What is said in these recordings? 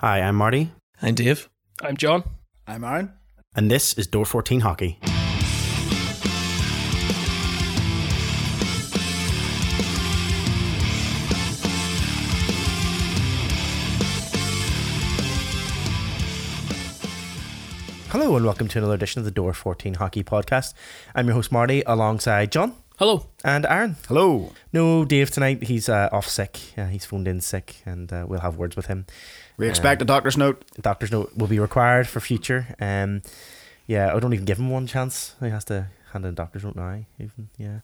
Hi, I'm Marty, I'm Dave. I'm John. I'm Aaron. and this is Door 14 Hockey. Hello, and welcome to another edition of the Door 14 Hockey Podcast. I'm your host, Marty, alongside John Hello. and Aaron. Hello. No, Dave tonight. He's uh, off sick. Uh, he's phoned in sick, and uh, we'll have words with him. We expect a doctor's note. doctor's note will be required for future. Um, yeah, I don't even give him one chance. He has to hand in a doctor's note now. Even yeah,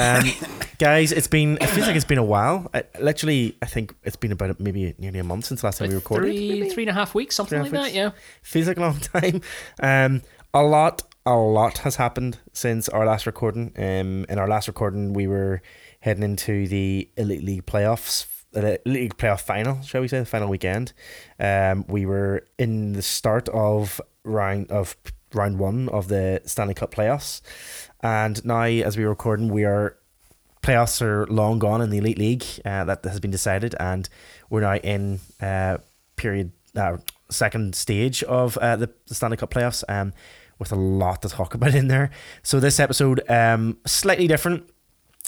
um, guys, it's been. It feels like it's been a while. I, literally, I think it's been about maybe nearly a month since the last time we recorded. Three, three and a half weeks, something like and a that. Yeah. Feels like a long time. Um, a lot, a lot has happened since our last recording. Um, in our last recording, we were heading into the Elite League playoffs, uh, Elite League playoff final, shall we say, the final weekend. Um, we were in the start of round of round one of the Stanley Cup playoffs, and now as we're recording, we are playoffs are long gone in the Elite League. Uh, that has been decided, and we're now in uh, period uh, second stage of uh, the, the Stanley Cup playoffs. Um, with a lot to talk about in there. So this episode, um, slightly different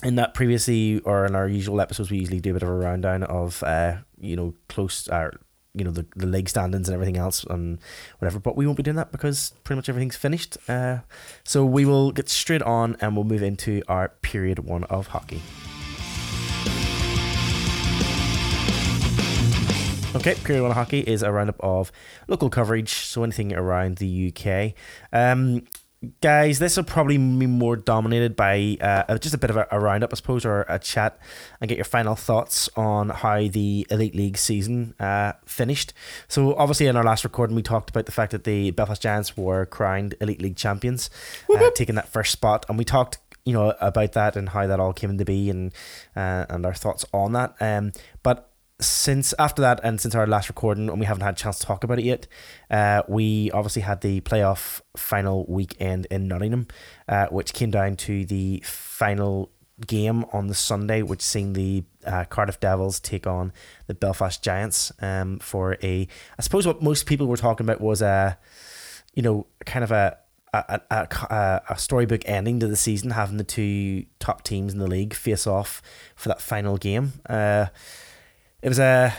in that previously or in our usual episodes, we usually do a bit of a rundown of uh, you know, close uh, you know, the, the league standings and everything else and whatever. But we won't be doing that because pretty much everything's finished. Uh, so we will get straight on and we'll move into our period one of hockey. Okay, period one hockey is a roundup of local coverage, so anything around the UK. Um, guys, this will probably be more dominated by uh, just a bit of a, a roundup, I suppose, or a chat, and get your final thoughts on how the Elite League season uh, finished. So, obviously, in our last recording, we talked about the fact that the Belfast Giants were crowned Elite League champions, uh, taking that first spot, and we talked. You know about that and how that all came into be, and uh, and our thoughts on that. Um, but since after that and since our last recording and we haven't had a chance to talk about it yet uh, we obviously had the playoff final weekend in Nottingham uh, which came down to the final game on the Sunday which seen the uh, Cardiff Devils take on the Belfast Giants um, for a I suppose what most people were talking about was a you know kind of a a, a, a, a storybook ending to the season having the two top teams in the league face off for that final game. Uh, it was a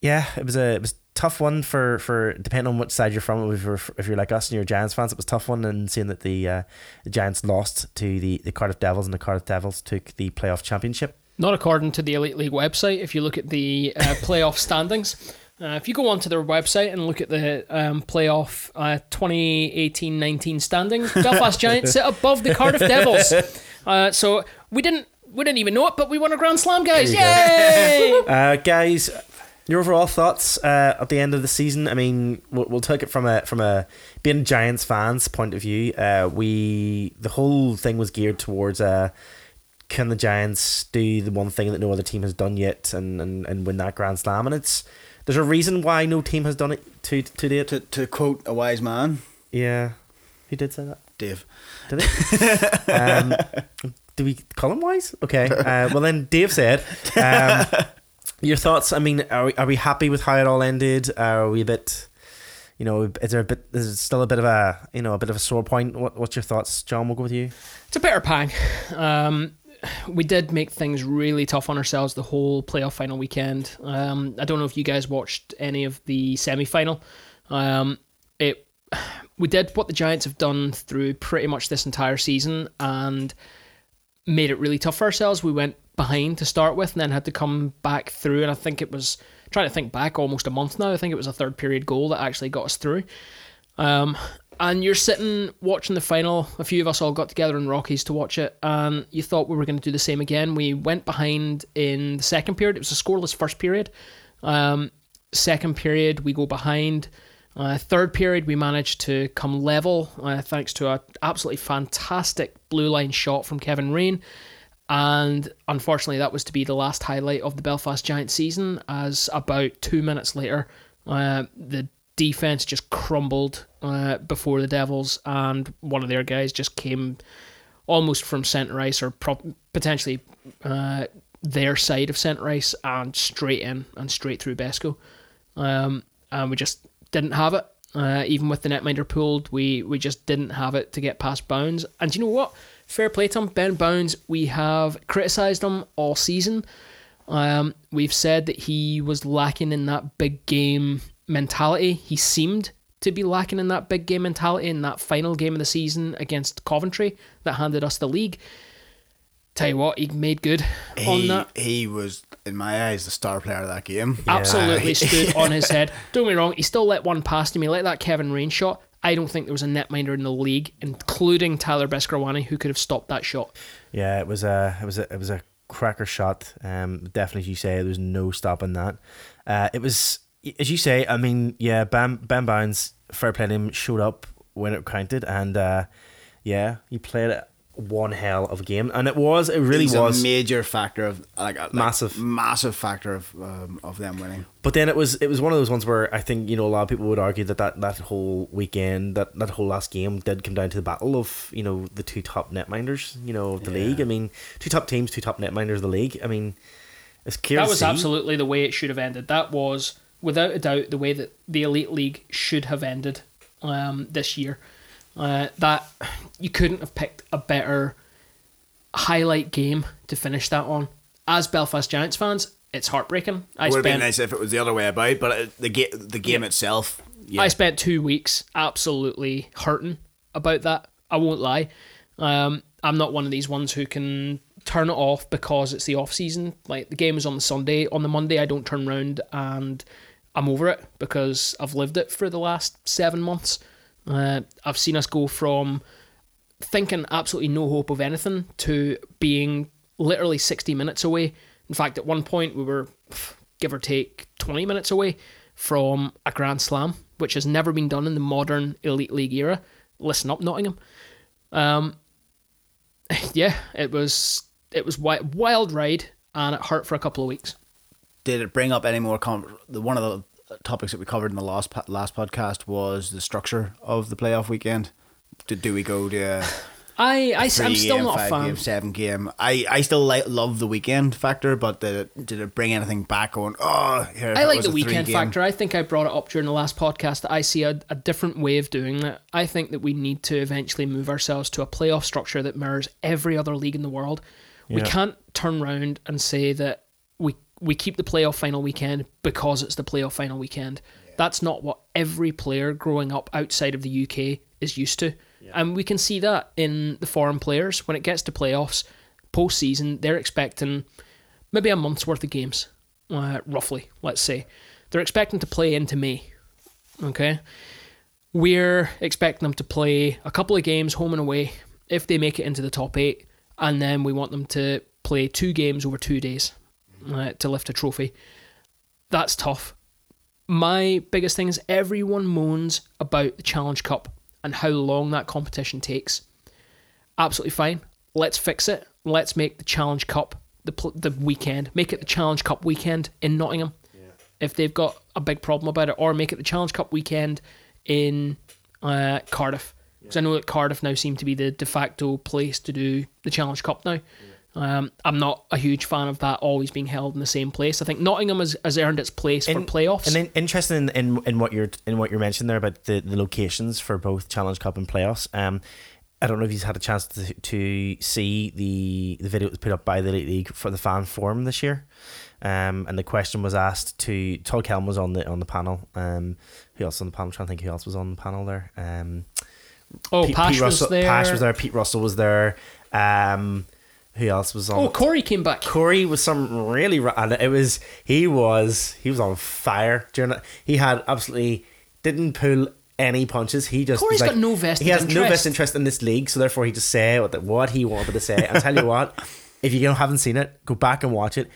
yeah, it was a it was a tough one for for depending on which side you're from. If you're if you're like us and you're Giants fans, it was a tough one. And seeing that the uh, the Giants lost to the the Cardiff Devils and the Cardiff Devils took the playoff championship. Not according to the Elite League website. If you look at the uh, playoff standings, uh, if you go onto their website and look at the um, playoff uh, 2018-19 standings, Belfast Giants sit above the Cardiff Devils. Uh, so we didn't we didn't even know it, but we won a Grand Slam, guys! Yay! Uh, guys, your overall thoughts uh, at the end of the season? I mean, we'll, we'll take it from a from a being Giants fans point of view. Uh, we the whole thing was geared towards uh, can the Giants do the one thing that no other team has done yet and, and, and win that Grand Slam? And it's there's a reason why no team has done it to to date. To, to quote a wise man, Yeah, who did say that? Dave. Did it? um, do we call him wise? Okay. Uh, well, then Dave said, um, your thoughts. I mean, are we, are we happy with how it all ended? Are we a bit, you know, is there a bit? Is it still a bit of a, you know, a bit of a sore point? What What's your thoughts, John? We'll go with you. It's a bitter pang. Um, we did make things really tough on ourselves the whole playoff final weekend. Um, I don't know if you guys watched any of the semi final. Um, it we did what the Giants have done through pretty much this entire season and made it really tough for ourselves. We went behind to start with and then had to come back through. And I think it was trying to think back almost a month now. I think it was a third period goal that actually got us through. Um, and you're sitting watching the final. A few of us all got together in Rockies to watch it, and you thought we were going to do the same again. We went behind in the second period. It was a scoreless first period. Um, second period, we go behind. Uh, third period, we managed to come level uh, thanks to an absolutely fantastic blue line shot from Kevin Rain. And unfortunately, that was to be the last highlight of the Belfast Giants season, as about two minutes later, uh, the defense just crumbled uh, before the Devils, and one of their guys just came almost from centre ice or pro- potentially uh, their side of centre ice and straight in and straight through Besco. Um, and we just didn't have it. Uh, even with the netminder pulled, we we just didn't have it to get past Bowns. And you know what? Fair play to him, Ben Bowns. We have criticised him all season. Um, we've said that he was lacking in that big game mentality. He seemed to be lacking in that big game mentality in that final game of the season against Coventry that handed us the league. Tell you what, he made good on that. he was, in my eyes, the star player of that game. Absolutely stood on his head. Don't get me wrong, he still let one pass to me, let that Kevin Rain shot. I don't think there was a netminder in the league, including Tyler Beskorowany, who could have stopped that shot. Yeah, it was a it was a it was a cracker shot. Um, definitely, as you say, there was no stopping that. Uh, it was as you say. I mean, yeah, Bam Bam Bowns, fair play to him, showed up when it counted, and uh, yeah, he played one hell of a game, and it was it really He's was. a major factor of like, a- like Massive. massive factor of um, of them winning. But then it was it was one of those ones where I think you know a lot of people would argue that that, that whole weekend that, that whole last game did come down to the battle of you know the two top netminders you know of the Yeah. league. I mean, two top teams, two top netminders of the league. I mean, it's clear That to was see. absolutely the way it should have ended. That was, without a doubt, the way that the Elite League should have ended um, this year. Uh, that you couldn't have picked a better highlight game to finish that on. As Belfast Giants fans, it's heartbreaking. I It would have been nice if it was the other way about, but the ga- the game itself, yeah, I spent two weeks absolutely hurting about that. I won't lie. Um, I'm not one of these ones who can turn it off because it's the off season. Like the game is on the Sunday, on the Monday, I don't turn around and I'm over it because I've lived it for the last seven months. Uh, I've seen us go from thinking absolutely no hope of anything to being literally 60 minutes away. In fact, at one point we were, give or take, 20 minutes away from a Grand Slam, which has never been done in the modern Elite League era. Listen up, Nottingham. Um, yeah, it was it was wi- wild ride, and it hurt for a couple of weeks. did it bring up any more? The one of the topics that we covered in the last po- last podcast was the structure of the playoff weekend. Did do we go to a I, I am still game, not a fan. game, seven game? I I still like love the weekend factor, but did it did it bring anything back? On oh, here, if I like the weekend three-game- factor. I think I brought it up during the last podcast that I see a, a different way of doing it. I think that we need to eventually move ourselves to a playoff structure that mirrors every other league in the world. We can't turn around and say that we keep the playoff final weekend because it's the playoff final weekend. That's not what every player growing up outside of the UK is used to. And we can see that in the foreign players. When it gets to playoffs, postseason, they're expecting maybe a month's worth of games, uh, roughly, let's say. They're expecting to play into May. Okay? We're expecting them to play a couple of games home and away if they make it into the top eight, and then we want them to play two games over two days uh, to lift a trophy. That's tough. My biggest thing is everyone moans about the Challenge Cup and how long that competition takes. Absolutely fine. Let's fix it. Let's make the Challenge Cup the pl- the weekend. Make it the Challenge Cup weekend in Nottingham. If they've got a big problem about it, or make it the Challenge Cup weekend in uh, Cardiff. Because I know that Cardiff now seem to be the de facto place to do the Challenge Cup now. Um, I'm not a huge fan of that always being held in the same place. I think Nottingham has, has earned its place for And- playoffs. And then interesting in, in, in what you're in what you're mentioning there about the, the locations for both Challenge Cup and playoffs. Um, I don't know if you've had a chance to, to see the the video that was put up by the League for the fan forum this year. Um, and the question was asked to Todd Kelm was on the on the panel. Um, who else on the panel? I'm trying to think who else was on the panel there. Um, oh, Pete, Pash Pete was Russell, there. Pash was there. Pete Russell was there. Um, who else was on? Oh, Corey came back. Corey was some really ra- and it was he was he was on fire during it. He had absolutely didn't pull any punches. He just Corey's like- got no vested He has no interest. vested interest in this league, so therefore he just say what, what he wanted to say. And tell you what, if you haven't seen it, go back and watch it.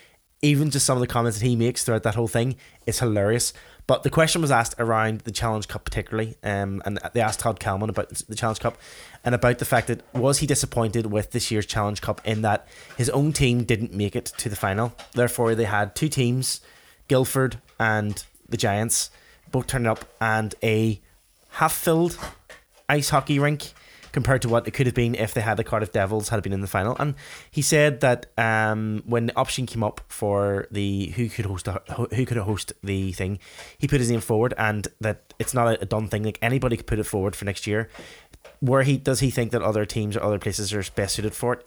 Even just some of the comments that he makes throughout that whole thing, it's hilarious. But the question was asked around the Challenge Cup particularly, um, and they asked Todd Kelman about the Challenge Cup and about the fact that was he disappointed with this year's Challenge Cup in that his own team didn't make it to the final. Therefore, they had two teams, Guildford and the Giants, both turning up, and a half-filled ice hockey rink compared to what it could have been if they had the Cardiff Devils had been in the final. And he said that um, when the option came up for the who could host the, who could host the thing, he put his name forward, and that it's not a, a done thing. Like anybody could put it forward for next year. Where he does he think that other teams or other places are best suited for it?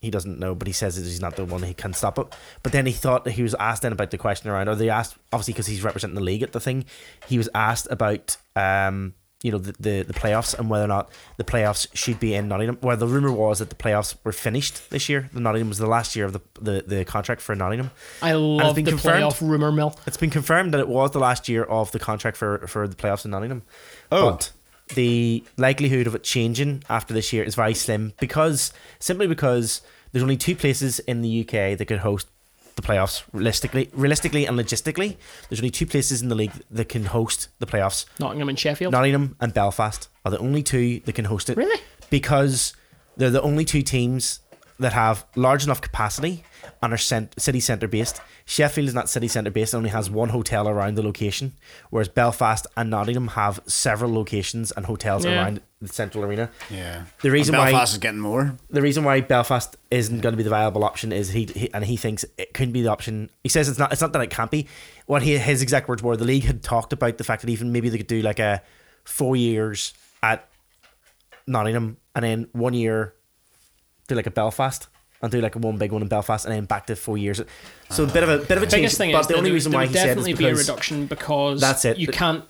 he doesn't know, but he says that he's not the one he can stop it. But then he thought that he was asked then about the question around, or they asked obviously because he's representing the league at the thing. He was asked about um you know the, the the playoffs and whether or not the playoffs should be in Nottingham. Well, the rumor was that the playoffs were finished this year. The Nottingham was the last year of the the, the contract for Nottingham. I love been the confirmed. playoff rumor mill. It's been confirmed that it was the last year of the contract for for the playoffs in Nottingham. Oh. But the likelihood of it changing after this year is very slim because simply because there's only two places in the UK that could host the playoffs realistically realistically and logistically. There's only two places in the league that can host the playoffs. Nottingham and Sheffield. Nottingham and Belfast are the only two that can host it. Really? Because they're the only two teams that have large enough capacity and are cent- city centre based. Sheffield is not city centre based; it only has one hotel around the location, whereas Belfast and Nottingham have several locations and hotels Yeah. around the central arena. Yeah. The reason And why- Belfast is getting more. The reason why Belfast isn't going to be the viable option is he, he and he thinks it couldn't be the option. He says it's not. It's not that it can't be. What he his exact words were: the league had talked about the fact that even maybe they could do like a four years at Nottingham and then one year do like a Belfast and do like a one big one in Belfast and then back to four years. So a bit of a bit of a change. biggest thing but is the only there, reason there why would he said is definitely be a reduction because That's it. you But- can't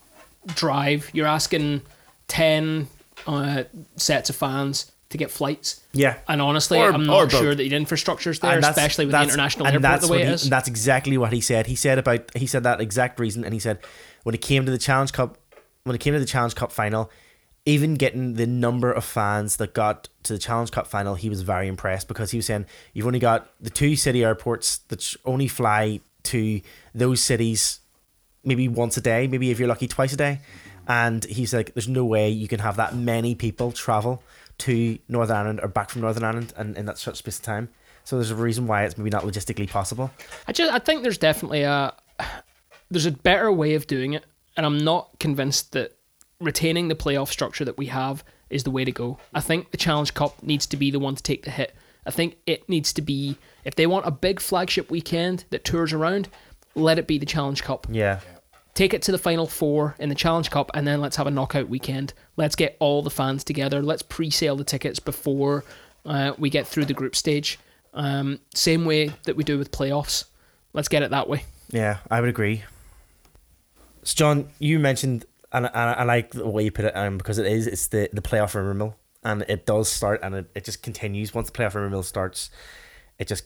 drive. You're asking ten uh, sets of fans to get flights. yeah. And honestly, Or- I'm not sure that the infrastructure's there, especially with the international and airport the way what it he- is. and that's exactly what he said. He said about he said that exact reason, and he said when it came to the Challenge Cup, when it came to the Challenge Cup final, even getting the number of fans that got to the Challenge Cup final, he was very impressed because he was saying you've only got the two city airports that only fly to those cities maybe once a day, maybe if you're lucky twice a day. And he's like, there's no way you can have that many people travel to Northern Ireland or back from Northern Ireland and in that short space of time. So there's a reason why it's maybe not logistically possible. I just I think there's definitely a there's a better way of doing it, and I'm not convinced that retaining the playoff structure that we have is the way to go. I think the Challenge Cup needs to be the one to take the hit. I think it needs to be if they want a big flagship weekend that tours around, let it be the Challenge Cup. Yeah. Take it to the final four in the Challenge Cup, and then let's have a knockout weekend. Let's get all the fans together. Let's pre-sale the tickets before uh, we get through the group stage. Um, same way that we do with playoffs. Let's get it that way. Yeah, I would agree. So, John, you mentioned, and, and I like the way you put it, um, because it is, it's the, the playoff rumor mill, and it does start, and it, it just continues. Once the playoff rumor mill starts, it just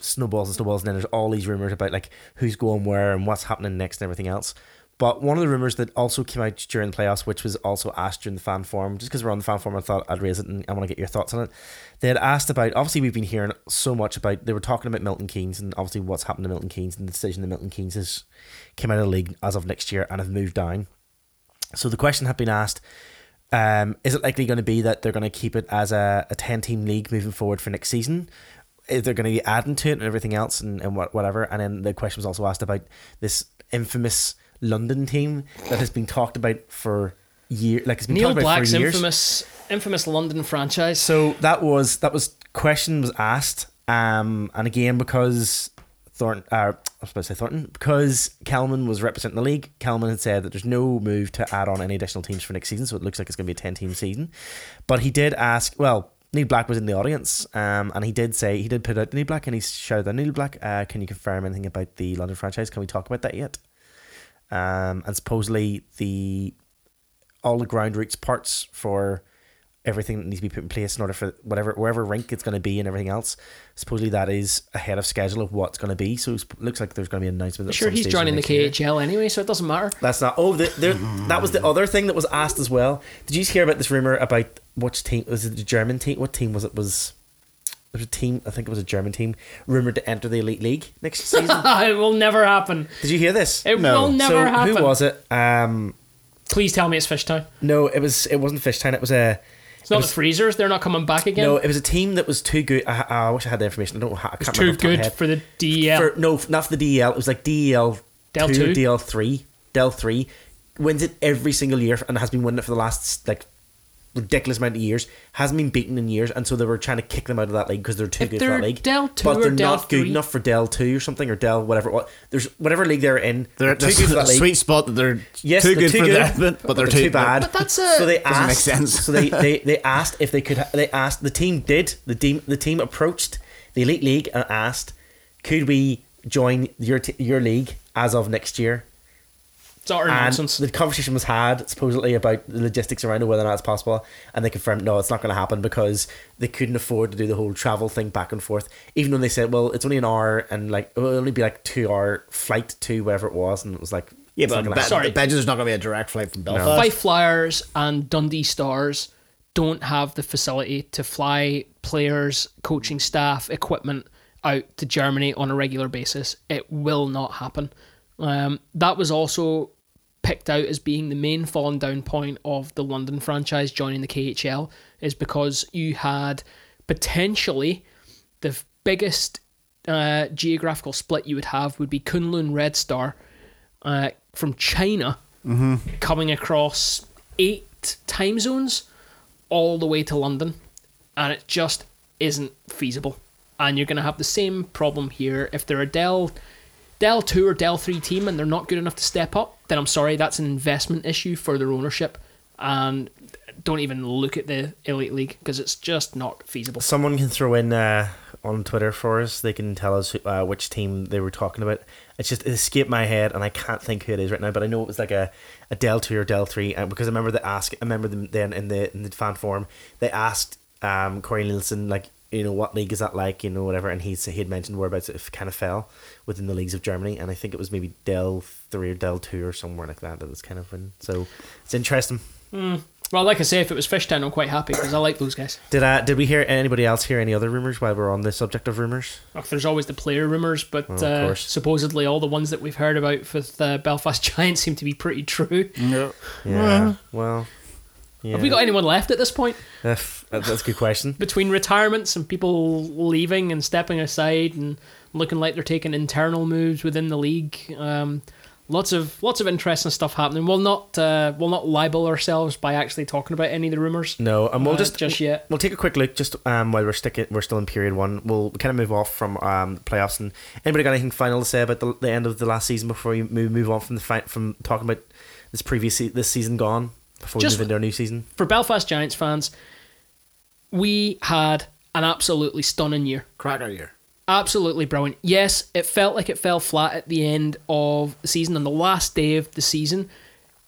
snowballs and snowballs, and then there's all these rumors about like who's going where and what's happening next and everything else. But one of the rumors that also came out during the playoffs, which was also asked during the fan forum, just because we're on the fan forum, I thought I'd raise it and I want to get your thoughts on it. They had asked about, obviously, we've been hearing so much about, they were talking about Milton Keynes and obviously what's happened to Milton Keynes and the decision that Milton Keynes has came out of the league as of next year and have moved down. So the question had been asked um, is it likely going to be that they're going to keep it as a, a 10 team league moving forward for next season? Is they're going to be adding to it and everything else and, and what, whatever? And then the question was also asked about this infamous London team that has been talked about for years. Like it's been Neil talked about Black's for years. infamous infamous London franchise. So that was that was question was asked, um, and again because Thornton, uh, I was supposed to say Thornton, because Kelman was representing the league. Kelman had said that there's no move to add on any additional teams for next season, so it looks like it's going to be a ten team season. But he did ask, well. Neil Black was in the audience, um, and he did say he did put out Neil Black, and he shouted out Neil Black. Uh, can you confirm anything about the London franchise? Can we talk about that yet? Um, and supposedly the all the ground routes parts for everything that needs to be put in place in order for whatever wherever rink it's going to be and everything else. Supposedly that is ahead of schedule of what's going to be. So it looks like there's going to be an announcement. at sure he's joining the next year. KHL anyway, so it doesn't matter. That's not. Oh, the, there, that was the other thing that was asked as well. Did you hear about this rumor about which team was it? The German team? What team was it? Was there was a team? I think it was a German team rumored to enter the elite league next season. it will never happen. Did you hear this? It No. will never so happen. who was it? Um, Please tell me it's Fishtown. no, it was. It wasn't Fishtown. It was a. It's not was- the Freezers. They're not coming back again. No, it was a team that was too good. I, I wish I had the information. I don't know how. I it's can't too remember off the top of good for the DEL. For, no, not for the DEL. It was like DEL Del two, two? DEL three, Del three. Wins it every single year and has been winning it for the last like ridiculous amount of years, hasn't been beaten in years, and so they were trying to kick them out of that league because they're too If good for they're that league. Del 2 but or they're Del not good enough for Dell Two or something or Dell whatever. What there's whatever league they're in, They're, too good for that league. sweet spot that they're Yes, too they're good too for good, them, but, but they're, too, bad. But that's a- so they Doesn't make asked. sense. so they, they, they asked if they could. They asked the team did the team the team approached the elite league and asked, could we join your t- your league as of next year? It's utter nonsense. the conversation was had supposedly about the logistics around it, whether or not it's possible, and they confirmed no, it's not going to happen because they couldn't afford to do the whole travel thing back and forth. Even though they said, well, it's only an hour and like it'll only be like two hour flight to wherever it was, and it was like Yeah, but Be- Sorry. Badgers there's not going to be a direct flight from Belfast. Fife Flyers and Dundee Stars don't have the facility to fly players, coaching staff, equipment out to Germany on a regular basis. It will not happen. Um, that was also picked out as being the main falling down point of the London franchise joining the KHL is because you had potentially the biggest uh, geographical split you would have would be Kunlun Red Star uh, from China coming across eight time zones all the way to London, and it just isn't feasible. And you're going to have the same problem here if they're a Dell Dell two or Dell three team and they're not good enough to step up. Then I'm sorry, that's an investment issue for their ownership, and don't even look at the elite league because it's just not feasible. Someone can throw in uh, on Twitter for us. They can tell us uh, which team they were talking about. It's just it escaped my head, and I can't think who it is right now. But I know it was like a, a Del two or Del three, and because I remember the ask. I remember them then in the in the fan forum they asked um, Corey Neilson like you know what league is that like you know whatever, and he he'd mentioned whereabouts it kind of fell within the leagues of Germany, and I think it was maybe Del three or Del two or somewhere like that. That was kind of in. So it's interesting. Well, like I say, if it was Fishtown, I'm quite happy because I like those guys. Did I did we hear anybody else hear any other rumors while we're on the subject of rumors? Look, there's always the player rumours, but Oh, of uh, course. supposedly all the ones that we've heard about with uh, Belfast Giants seem to be pretty true. No. Yeah. Well. Yeah. Have we got anyone left at this point? If, uh, that's a good question. Between retirements and people leaving and stepping aside and looking like they're taking internal moves within the league, um, lots of lots of interesting stuff happening. We'll not uh, we'll not libel ourselves by actually talking about any of the rumours. No, and we'll uh, just just yet. We'll take a quick look just um, while we're sticking. We're still in period one. We'll kind of move off from um, playoffs. And anybody got anything final to say about the, the end of the last season before we move move on from the fight from talking about this previous se- this season gone before Just- we move into our new season? For Belfast Giants fans, we had an absolutely stunning year. Cracker year. absolutely brilliant. Yes, it felt like it fell flat at the end of the season on the last day of the season.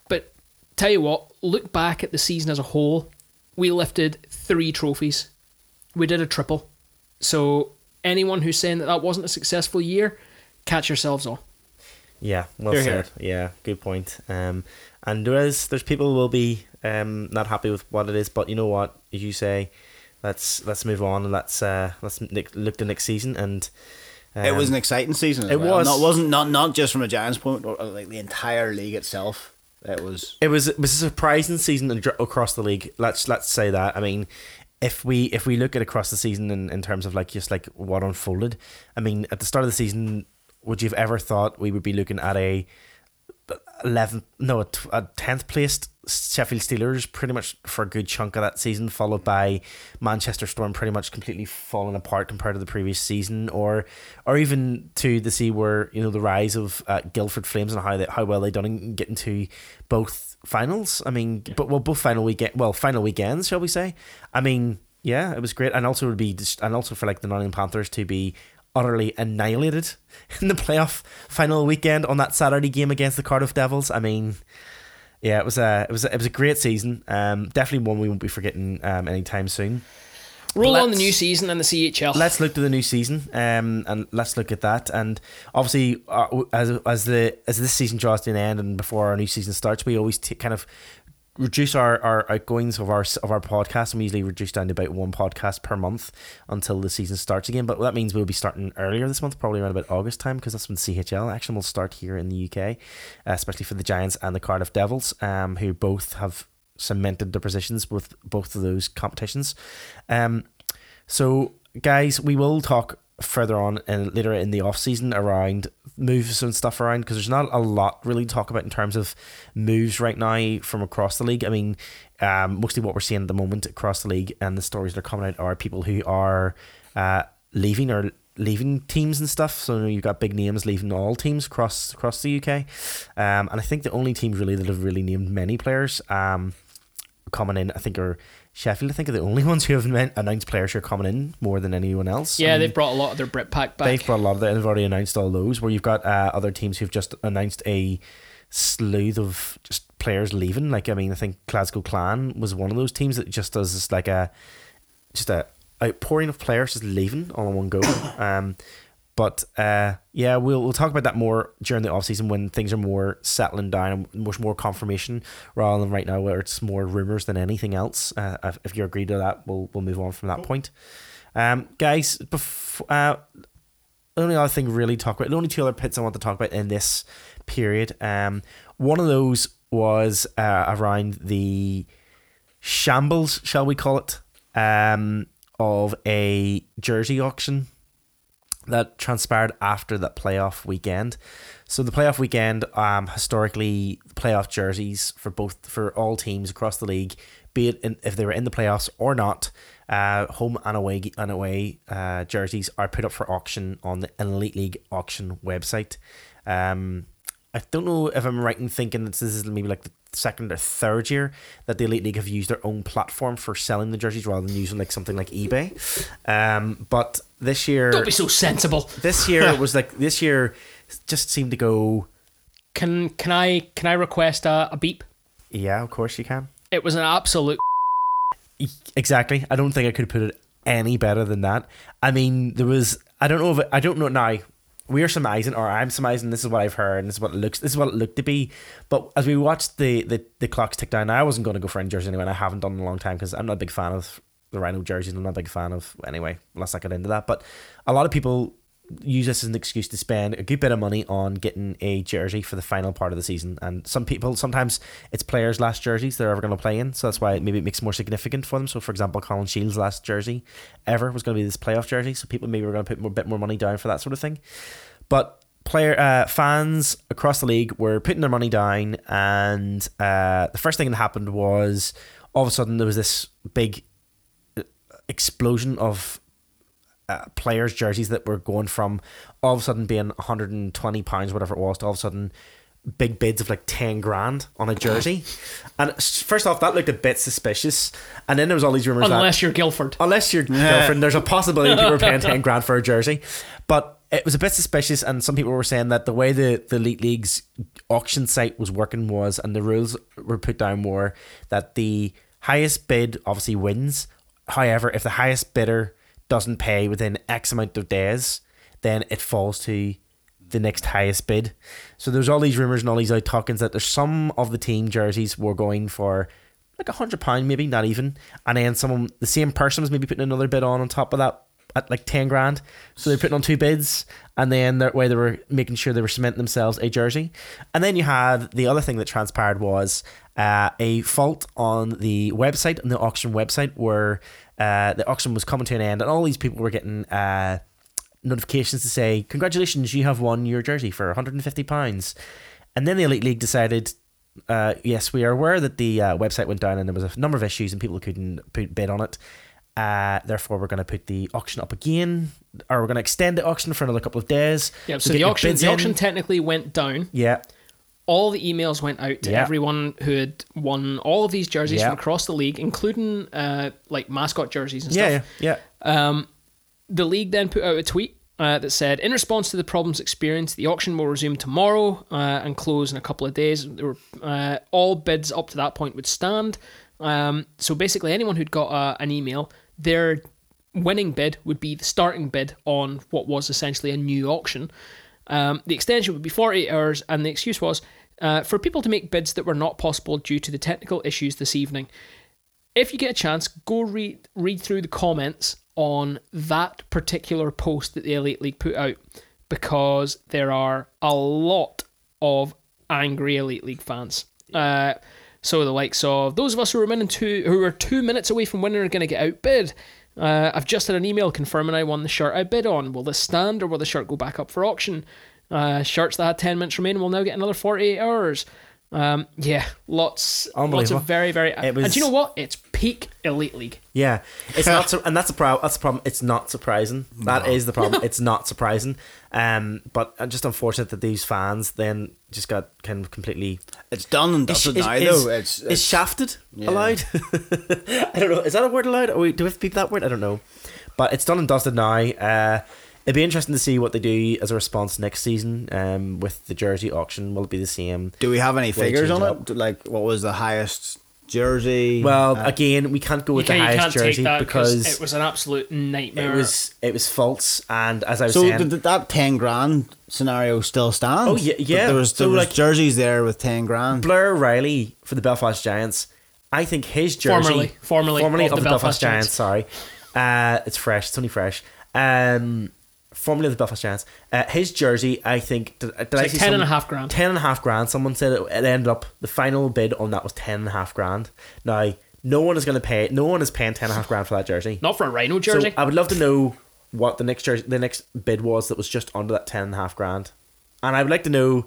But tell you what, look back at the season as a whole. We lifted three trophies. We did a triple. So anyone who's saying that that wasn't a successful year, catch yourselves on. Yeah, well said. hear. Yeah, good point. Um, and there is there's people who will be um not happy with what it is, but you know what? As you say, let's let's move on and let's uh let's look to next season and. Um, it was an exciting season. As it well. was. Not, wasn't not not just from a Giants point, or like the entire league itself. It was. It was it was a surprising season across the league. Let's let's say that. I mean, if we if we look at across the season in, in terms of like just like what unfolded, I mean, at the start of the season, would you have ever thought we would be looking at a eleventh, no, a t- a tenth placed Sheffield Steelers pretty much for a good chunk of that season, followed by Manchester Storm pretty much completely falling apart compared to the previous season, or or even to the sea where you know the rise of uh, Guildford Flames and how they, how well they done in getting to both finals. I mean, but well, both final weekend, well, final weekends, shall we say? I mean, yeah, it was great, and also would be just, and also for like the Nottingham Panthers to be utterly annihilated in the playoff final weekend on that Saturday game against the Cardiff Devils. I mean, yeah, it was a it was a, it was a great season. Um, definitely one we won't be forgetting um, anytime soon. Roll on the new season and the CHL. Let's look to the new season, um, and let's look at that. And obviously, uh, as as the as this season draws to an end, and before our new season starts, we always t- kind of reduce our, our outgoings of our of our podcast, we usually reduce down to about one podcast per month until the season starts again. But that means we'll be starting earlier this month, probably around about August time, because that's when CHL action will start here in the UK, especially for the Giants and the Cardiff Devils, um, who both have cemented their positions with both of those competitions. Um, so, guys, we will talk further on and later in the off season around moves and stuff around because there's not a lot really to talk about in terms of moves right now from across the league. I mean, um, mostly what we're seeing at the moment across the league and the stories that are coming out are people who are uh, leaving or leaving teams and stuff. So you've got big names leaving all teams across across the UK, um, and I think the only teams really that have really named many players um, coming in, I think, are Sheffield. I think are the only ones who have announced players who are coming in more than anyone else. Yeah, I mean, they've brought a lot of their Brit pack back. They've brought a lot of that. And they've already announced all those. Where you've got uh, other teams who've just announced a slew of just players leaving. Like I mean, I think Glasgow Clan was one of those teams that just does this like a just a outpouring of players just leaving all in one go. Um, but uh, yeah, we'll we'll talk about that more during the off season when things are more settling down and much more confirmation rather than right now where it's more rumors than anything else. Uh, if, if you agree to that, we'll we'll move on from that point. Um, guys, before, uh, only other thing really talk about the only two other pits I want to talk about in this period. Um, one of those was uh, around the shambles, shall we call it, um, of a jersey auction that transpired after that playoff weekend. So the playoff weekend, um, historically, playoff jerseys for both for all teams across the league, be it in, if they were in the playoffs or not, uh, home and away and away uh, jerseys are put up for auction on the Elite League auction website. Um, I don't know if I'm right in thinking that this is maybe like the second or third year that the Elite League have used their own platform for selling the jerseys rather than using like something like eBay. Um, but this year, Don't be so sensible. this year it was like this year just seemed to go. Can can I can I request a, a beep? Yeah, of course you can. It was an absolute. Exactly. I don't think I could put it any better than that. I mean, there was. I don't know if it, I don't know now. We're surmising, or I'm surmising. This is what I've heard, and this is what it looks. This is what it looked to be. But as we watched the the, the clocks tick down, I wasn't going to go for any jersey anyway. And I haven't done in a long time because I'm not a big fan of the Rhino jerseys. I'm not a big fan of anyway. Let's not get into that. But a lot of people use this as an excuse to spend a good bit of money on getting a jersey for the final part of the season. And some people, sometimes it's players' last jerseys they're ever going to play in. So that's why maybe it makes more significant for them. So, for example, Colin Shields' last jersey ever was going to be this playoff jersey. So people maybe were going to put a bit more money down for that sort of thing. But player uh, fans across the league were putting their money down, and uh, the first thing that happened was all of a sudden there was this big uh, explosion of uh, players' jerseys that were going from all of a sudden being 120 pounds, whatever it was, to all of a sudden big bids of like 10 grand on a jersey. And first off, that looked a bit suspicious. And then there was all these rumors that Unless you're Guildford. unless your girlfriend, there's a possibility people were paying 10 grand for a jersey. But it was a bit suspicious, and some people were saying that the way the, the Elite League's auction site was working was, and the rules were put down were that the highest bid obviously wins. However, if the highest bidder doesn't pay within X amount of days, then it falls to the next highest bid. So there's all these rumors and all these out talkings that there's some of the team jerseys were going for like a hundred pound, maybe not even, and then someone the same person was maybe putting another bid on on top of that at like ten grand. So they're putting on two bids, and then that way they were making sure they were cementing themselves a jersey. And then you had the other thing that transpired was uh, a fault on the website on the auction website where uh, the auction was coming to an end, and all these people were getting. Uh, notifications to say congratulations you have won your jersey for 150 pounds and then the elite league decided uh, yes we are aware that the uh, website went down and there was a number of issues and people couldn't put bid on it uh, therefore we're going to put the auction up again or we're going to extend the auction for another couple of days Yeah, so the auction the in. auction technically went down. yeah All the emails went out to Yeah. everyone who had won all of these jerseys Yeah. from across the league, including uh, like mascot jerseys and yeah stuff. yeah yeah Um, the league then put out a tweet uh, that said, in response to the problems experienced, the auction will resume tomorrow uh, and close in a couple of days. There were, uh, all bids up to that point would stand. Um, so basically, anyone who'd got uh, an email, their winning bid would be the starting bid on what was essentially a new auction. Um, the extension would be 48 hours, and the excuse was uh, for people to make bids that were not possible due to the technical issues this evening if you get a chance, go read read through the comments on that particular post that the Elite League put out because there are a lot of angry Elite League fans. Uh, so the likes of those of us who are winning two, who were two minutes away from winning are going to get outbid. Uh, I've just had an email confirming I won the shirt I bid on. Will this stand or will the shirt go back up for auction? Uh, shirts that had 10 minutes remaining will now get another 48 hours. Um, yeah, lots, lots Unbelievable. of very, very. It was- and do you know what? It's peak Elite League. Yeah, it's not, and that's a problem. That's the problem. It's not surprising. That is the problem. it's not surprising. Um, but just unfortunate that these fans then just got kind of completely. It's done and dusted is, now, is- though. It's, is it's shafted Yeah. allowed? I don't know. Is that a word allowed? Are we, do we have to beep that word? I don't know. But it's done and dusted now. Uh, it'd be interesting to see what they do as a response next season um, with the jersey auction. Will it be the same? Do we have any Will figures change on it it? Like, what was the highest jersey? Well, Uh, again, we can't go with the can, you highest jersey because it was an absolute nightmare. it was it was false. And as I was so saying, did that ten grand scenario still stand? Oh, yeah- yeah. There was So, there was like- jerseys there with ten grand. Blair Riley for the Belfast Giants. I think his jersey, Formerly- formerly of of, the the Belfast, Belfast Giants. Sorry, uh, it's fresh. It's only fresh. Um, formerly of the Belfast Giants. Uh, his jersey, I think, did, did I like see 10 and a half grand. Ten and a half grand. Someone said it, it ended up the final bid on that was ten and a half grand. Now, no one is going to pay. No one is paying ten and a half grand for that jersey. Not for a Rhino jersey. So I would love to know what the next jersey, the next bid was that was just under that ten and a half grand, and I would like to know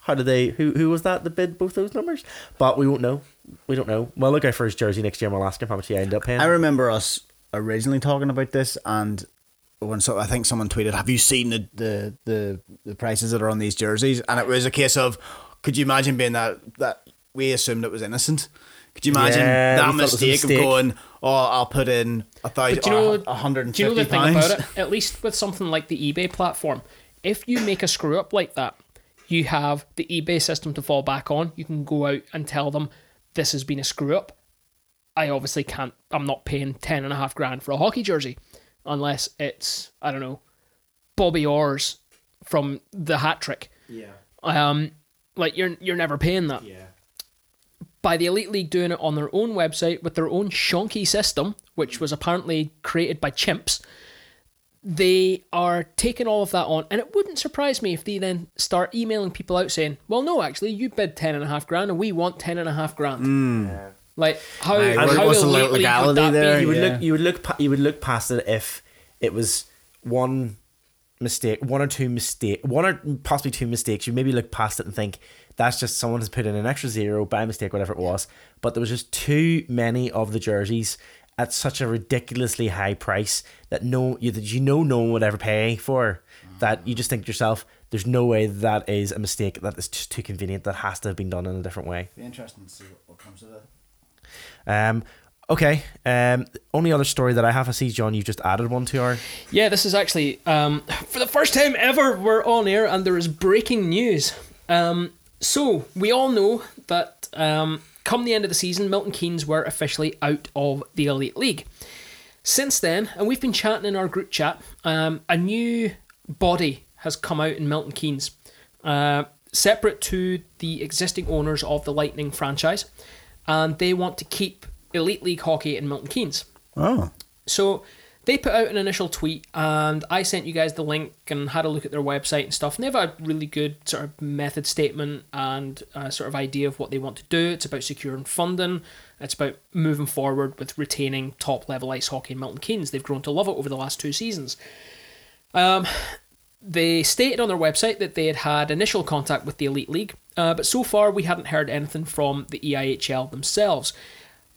how did they who who was that that bid both those numbers? But we won't know. We don't know. Well, look out for his jersey next year, and we'll ask him how much he ended up paying. I remember us originally talking about this, and when so I think someone tweeted, "Have you seen the, the the the prices that are on these jerseys?" And it was a case of, could you imagine being that that we assumed it was innocent? Could you imagine Yeah, that thought it was a mistake, mistake. of going, "Oh, I'll put in a thousand, But you know, oh, a hundred and do you know the thing about it? At least with something like the eBay platform, if you make a screw up like that, you have the eBay system to fall back on. You can go out and tell them this has been a screw up. I obviously can't. I'm not paying ten and a half grand for a hockey jersey, unless it's I don't know, Bobby Orr's from the hat trick. yeah, Um, like you're you're never paying that. yeah. by the Elite League doing it on their own website with their own shonky system, which was apparently created by chimps. They are taking all of that on, and it wouldn't surprise me if they then start emailing people out saying, "Well, no, actually, you bid ten and a half grand, and we want ten and a half grand." Like how, Aye, how what- what's the Elite would legality that there? be? You would Yeah. look. You would look. pa- You would look past it if it was one mistake, one or two mistake, one or possibly two mistakes. You maybe look past it and think that's just someone has put in an extra zero by mistake, whatever it was. But there was just too many of the jerseys at such a ridiculously high price that no, you that you know no one would ever pay for. That you just think to yourself, there's no way that is a mistake. That is just too convenient. That has to have been done in a different way. Be interesting to see what comes of it. Um, okay. Um, only other story that I have, I see, John, you've just added one to our. Yeah, this is actually um, for the first time ever we're on air, and there is breaking news. Um, so we all know that um, come the end of the season, Milton Keynes were officially out of the Elite League. Since then, and we've been chatting in our group chat, um, a new body has come out in Milton Keynes, uh, separate to the existing owners of the Lightning franchise, and they want to keep Elite League hockey in Milton Keynes. Oh, So they put out an initial tweet, and I sent you guys the link and had a look at their website and stuff. And they have a really good sort of method statement and a sort of idea of what they want to do. It's about securing funding. It's about moving forward with retaining top level ice hockey in Milton Keynes. They've grown to love it over the last two seasons. Um, they stated on their website that they had had initial contact with the Elite League, uh, but so far we hadn't heard anything from the EIHL themselves.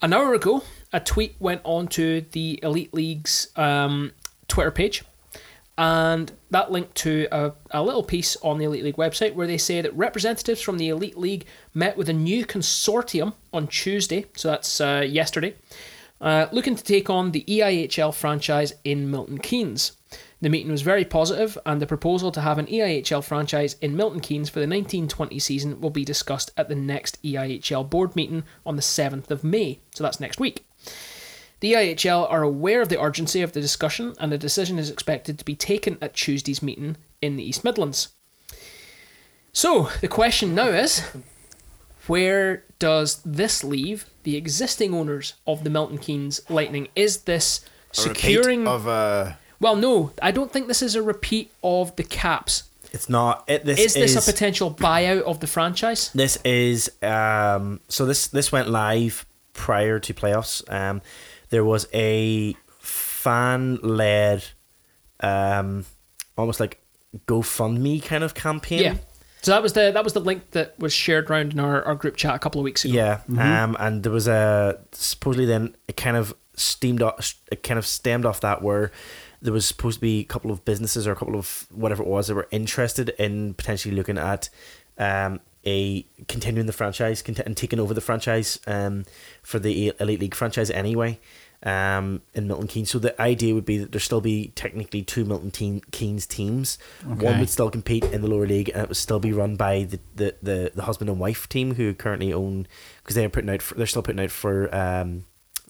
An hour ago, a tweet went on to the Elite League's um, Twitter page, and that linked to a, a little piece on the Elite League website where they say that representatives from the Elite League met with a new consortium on Tuesday, so that's uh, yesterday, uh, looking to take on the EIHL franchise in Milton Keynes. The meeting was very positive, and the proposal to have an EIHL franchise in Milton Keynes for the 1920 season will be discussed at the next EIHL board meeting on the 7th of May, so that's next week. The EIHL are aware of the urgency of the discussion, and a decision is expected to be taken at Tuesday's meeting in the East Midlands. So, the question now is where does this leave the existing owners of the Milton Keynes Lightning? Is this a securing. of uh, well, no, I don't think this is a repeat of the Caps. It's not. It, this Is this is, a potential buyout of the franchise? This is um. So this this went live prior to playoffs. Um, there was a fan led, um, almost like GoFundMe kind of campaign. Yeah. So that was the that was the link that was shared around in our, our group chat a couple of weeks ago. Yeah, um, and there was a supposedly then it kind of steamed off, it kind of stemmed off that where there was supposed to be a couple of businesses or a couple of whatever it was that were interested in potentially looking at um, a continuing the franchise cont- and taking over the franchise um, for the elite league franchise anyway. Um, in Milton Keynes, so the idea would be that there still be technically two Milton teen- Keynes teams. One would still compete in the lower league, and it would still be run by the, the, the, the husband and wife team who currently own because they're putting out for, they're still putting out for um,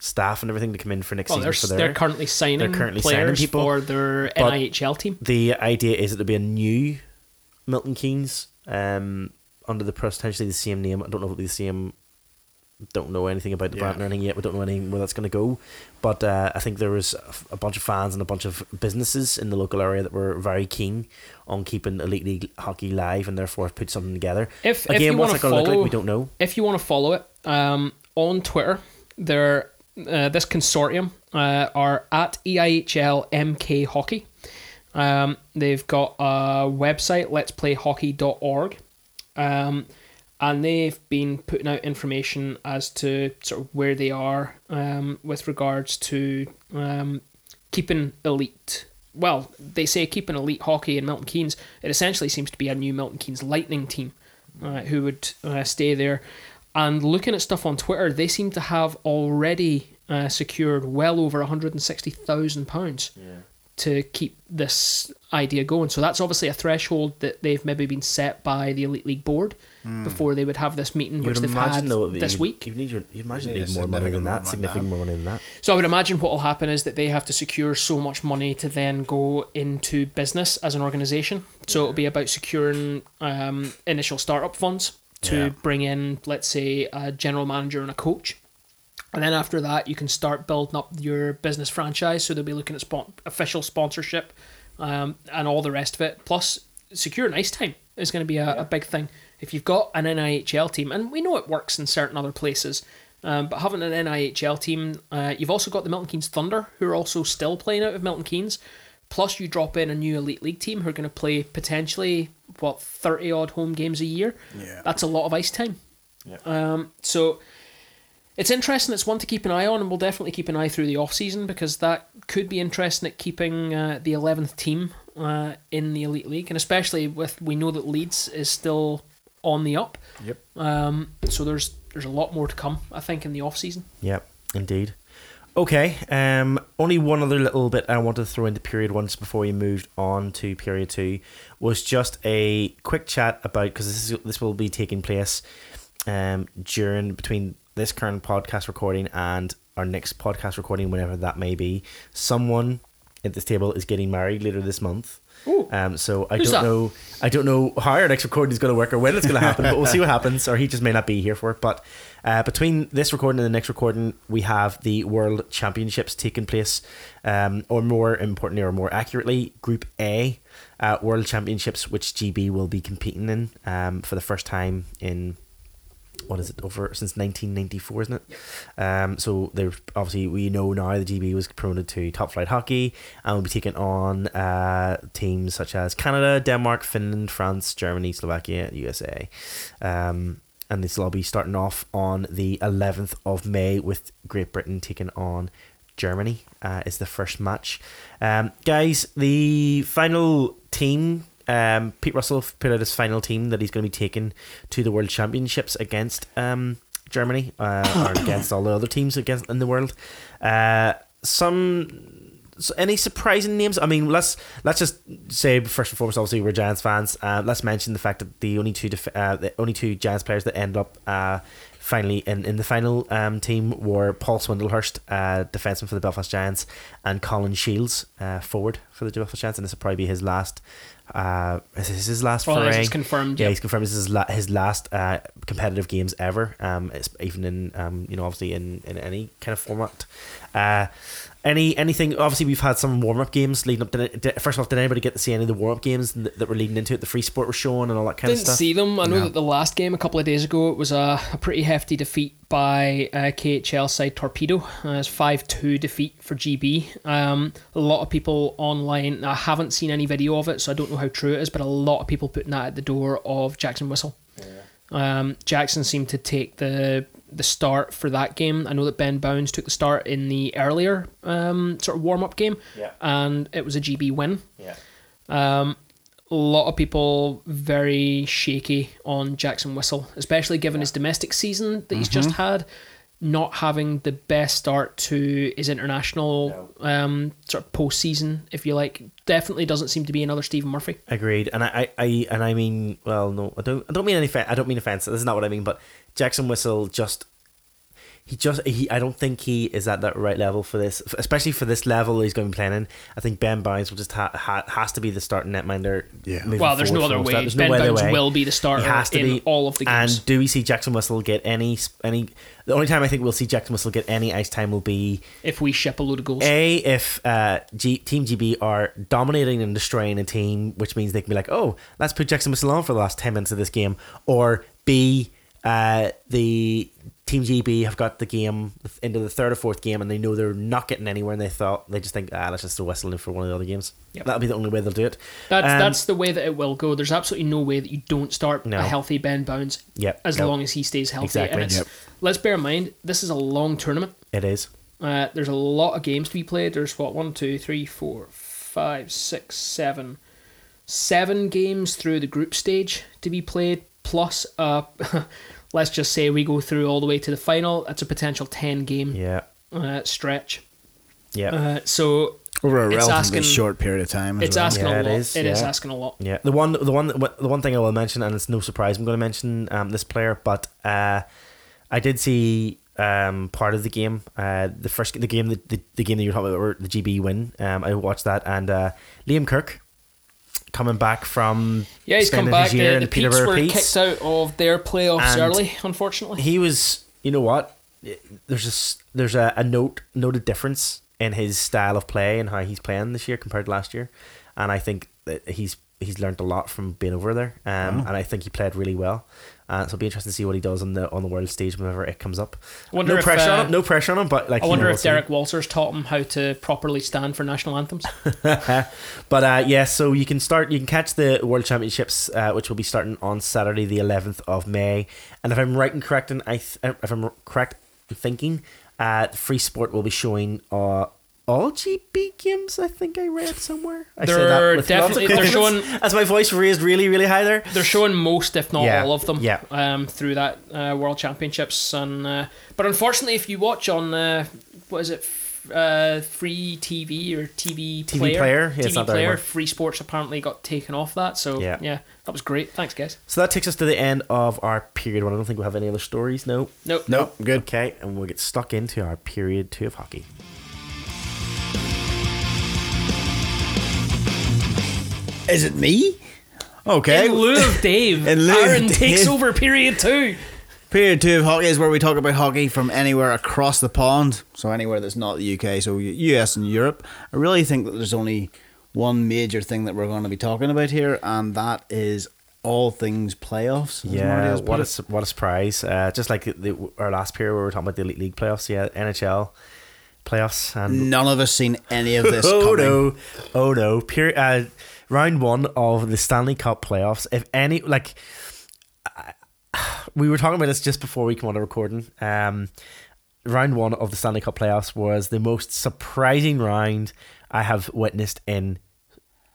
staff and everything to come in for next Well, they're, season for they're currently signing they're currently signing players people, for their but- NIHL team. the idea is that there'll be a new Milton Keynes um, under the potentially the same name. I don't know if it'll be the same. Don't know anything about the brand Yeah. or anything yet. We don't know anything where that's going to go. But uh, I think there was a bunch of fans and a bunch of businesses in the local area that were very keen on keeping Elite League hockey live and therefore put something together. If, if Again, you what's it going to look like? We don't know. if you want to follow it um, on Twitter, there uh, this consortium uh, are at EIHL MK Hockey. Um, they've got a website, let'splayhockey.org, um, and they've been putting out information as to sort of where they are um, with regards to um, keeping elite. Well, they say keeping elite hockey in Milton Keynes. It essentially seems to be a new Milton Keynes Lightning team uh, who would uh, stay there. And looking at stuff on Twitter, they seem to have already uh, secured well over £160,000 to keep this idea going. So that's obviously a threshold that they've maybe been set by the Elite League board before they would have this meeting, You which they've had though this you, week. You need your, you imagine Yeah, you need more money than that. money Significant more money than that. So I would imagine what will happen is that they have to secure so much money to then go into business as an organization. So it'll be about securing um, initial startup funds to Yeah. bring in, let's say, a general manager and a coach. And then after that, you can start building up your business franchise. So they'll be looking at spon- official sponsorship um, and all the rest of it. Plus, securing ice time is going to be a, a big thing. If you've got an NIHL team, and we know it works in certain other places, um, but having an NIHL team, uh, you've also got the Milton Keynes Thunder, who are also still playing out of Milton Keynes. Plus, you drop in a new Elite League team who are going to play potentially, what, 30 odd home games a year? Yeah. That's a lot of ice time. Yeah. Um, so it's interesting. It's one to keep an eye on, and we'll definitely keep an eye through the off season because that could be interesting at keeping uh, the eleventh team uh, in the elite league, and especially with we know that Leeds is still on the up. Yep. Um, so there's there's a lot more to come, I think, in the off season. Yep, indeed. Okay, um, only one other little bit I wanted to throw into period once before we moved on to period two was just a quick chat about because this is, this will be taking place um, during between this current podcast recording and our next podcast recording, whenever that may be. Someone at this table is getting married later this month. Ooh. Um, so I Who's don't that? know. I don't know how our next recording is going to work or when it's going to happen, but we'll see what happens. Or he just may not be here for it. But uh, between this recording and the next recording, we have the World Championships taking place, um, or more importantly, or more accurately, Group A uh, World Championships, which GB will be competing in um, for the first time in what is it over since 1994 isn't it? Um so there's obviously we know now the gb was promoted to top flight hockey and will be taking on uh teams such as canada denmark finland france germany slovakia usa um and this be starting off on the 11th of may with great britain taking on germany uh, is the first match um guys the final team um, Pete Russell put out his final team that he's going to be taking to the World Championships against um, Germany uh, or against all the other teams against in the world. Uh, some so any surprising names? I mean, let's let's just say first and foremost, obviously we're Giants fans. Uh, let's mention the fact that the only two def- uh, the only two Giants players that end up uh, finally in, in the final um, team were Paul Swindlehurst, uh, defenseman for the Belfast Giants, and Colin Shields, uh, forward for the Belfast Giants, and this will probably be his last. Uh, is this his last Well, it's confirmed. Yeah, yep. he's confirmed this is his, la- his last uh, competitive games ever. Um, it's even in um, you know, obviously in, in any kind of format. Uh, any anything? Obviously, we've had some warm up games leading up. to it. Did, first off, did anybody get to see any of the warm up games that, that were leading into it? The free sport was showing and all that kind Didn't of stuff. see them. I know No. that the last game a couple of days ago it was a, a pretty hefty defeat by uh, KHL side Torpedo. Uh, it's 5 2 defeat for GB. Um, a lot of people online, I haven't seen any video of it, so I don't know how true it is, but a lot of people putting that at the door of Jackson Whistle. Um, Jackson seemed to take the the start for that game. I know that Ben Bowns took the start in the earlier um, sort of warm up game, Yeah. and it was a GB win. Yeah. Um, a lot of people very shaky on Jackson Whistle, especially given his domestic season that he's just had, not having the best start to his international um, sort of postseason, if you like. Definitely doesn't seem to be another Stephen Murphy. Agreed, and I, I, I and I mean, well, no, I don't, I don't mean any, fa- I don't mean offense. This is not what I mean. But Jackson Whistle just, he just, he, I don't think he is at that right level for this, especially for this level he's going to be playing in. I think Ben Bowns will just ha, ha, has to be the starting netminder. Yeah. Well, there's no other way. start. There's Ben no Bowns way. will be the starter He has to in be. all of the games. And do we see Jackson Whistle get any any? The only time I think we'll see Jackson Whistle get any ice time will be if we ship a load of goals. a if uh, G- Team GB are dominating and destroying a team, which means they can be like, oh, let's put Jackson Whistle on for the last ten minutes of this game, or B uh, the Team GB have got the game into the third or fourth game and they know they're not getting anywhere and they thought they just think ah let's just throw Whistle in for one of the other games. Yep. That'll be the only way they'll do it. That's Um, that's the way that it will go. There's absolutely no way that you don't start No. a healthy Ben Bowns Yep, as no. long as he stays healthy. Exactly. And it's, Yep. let's bear in mind this is a long tournament. It is. Uh, there's a lot of games to be played. There's what one, two, three, four, five, six, seven, seven games through the group stage to be played. Plus, uh, let's just say we go through all the way to the final. That's a potential ten game Yeah. uh, stretch. Yeah. Uh, so Over a It's relatively asking- short period of time. it's well. asking Yeah, a lot. is, It is yeah. asking a lot. Yeah, the one, the one, the one thing I will mention, and it's no surprise, I'm going to mention um, this player, but uh, I did see um, part of the game, uh, the first, the game, the, the, the game that you're talking about, the GB win. Um, I watched that, and uh, Liam Kirk coming back from Yeah, he's come back. The, the Petes Peterborough were Pete's. kicked out of their playoffs And early, unfortunately. He was, you know what? There's a there's a, a note noted difference in his style of play and how he's playing this year compared to last year, and I think that he's he's learned a lot from being over there, um, and I think he played really well. Uh, so it'll be interesting to see what he does on the on the world stage whenever it comes up. Wonder no if, pressure uh, on him. No pressure on him. But like, I you wonder know, if we'll. Derek Walters taught him how to properly stand for national anthems. but uh, yeah, so you can start. You can catch the World Championships, uh, which will be starting on Saturday, the eleventh of May. And if I'm right and correct, and I th- if I'm correct in thinking, uh, Free Sport will be showing uh, all GB games. I think I read somewhere. I They're that with lots of definitely- they're showing- as my voice raised really, really high there. They're showing most, if not Yeah, all of them, yeah. um, through that uh, World Championships. And uh, but unfortunately, if you watch on uh, what is it, uh, free TV or TV, TV player, player? Yeah, it's TV not player. Free Sports apparently got taken off that. So Yeah. yeah, that was great. Thanks, guys. So that takes us to the end of our period one. I don't think we'll have any other stories. No. Nope. Nope, good. Okay, and we'll get stuck into our period two of hockey. Is it me? Okay. In lieu of Dave, In lieu of Aaron takes over period two. Period two of hockey is where we talk about hockey from anywhere across the pond, so anywhere that's not the UK, so US and Europe. I really think that there's only one major thing that we're going to be talking about here, and that is all things playoffs. Yeah, what a what a surprise! Uh, just like the, our last period, where we were talking about the elite league playoffs. Yeah, NHL playoffs and None of us seen any of this. oh coming. no, oh no! Pure, uh, round one of the Stanley Cup playoffs. If any, like, we were talking about this just before we came on to recording. Um, round one of the Stanley Cup playoffs was the most surprising round I have witnessed in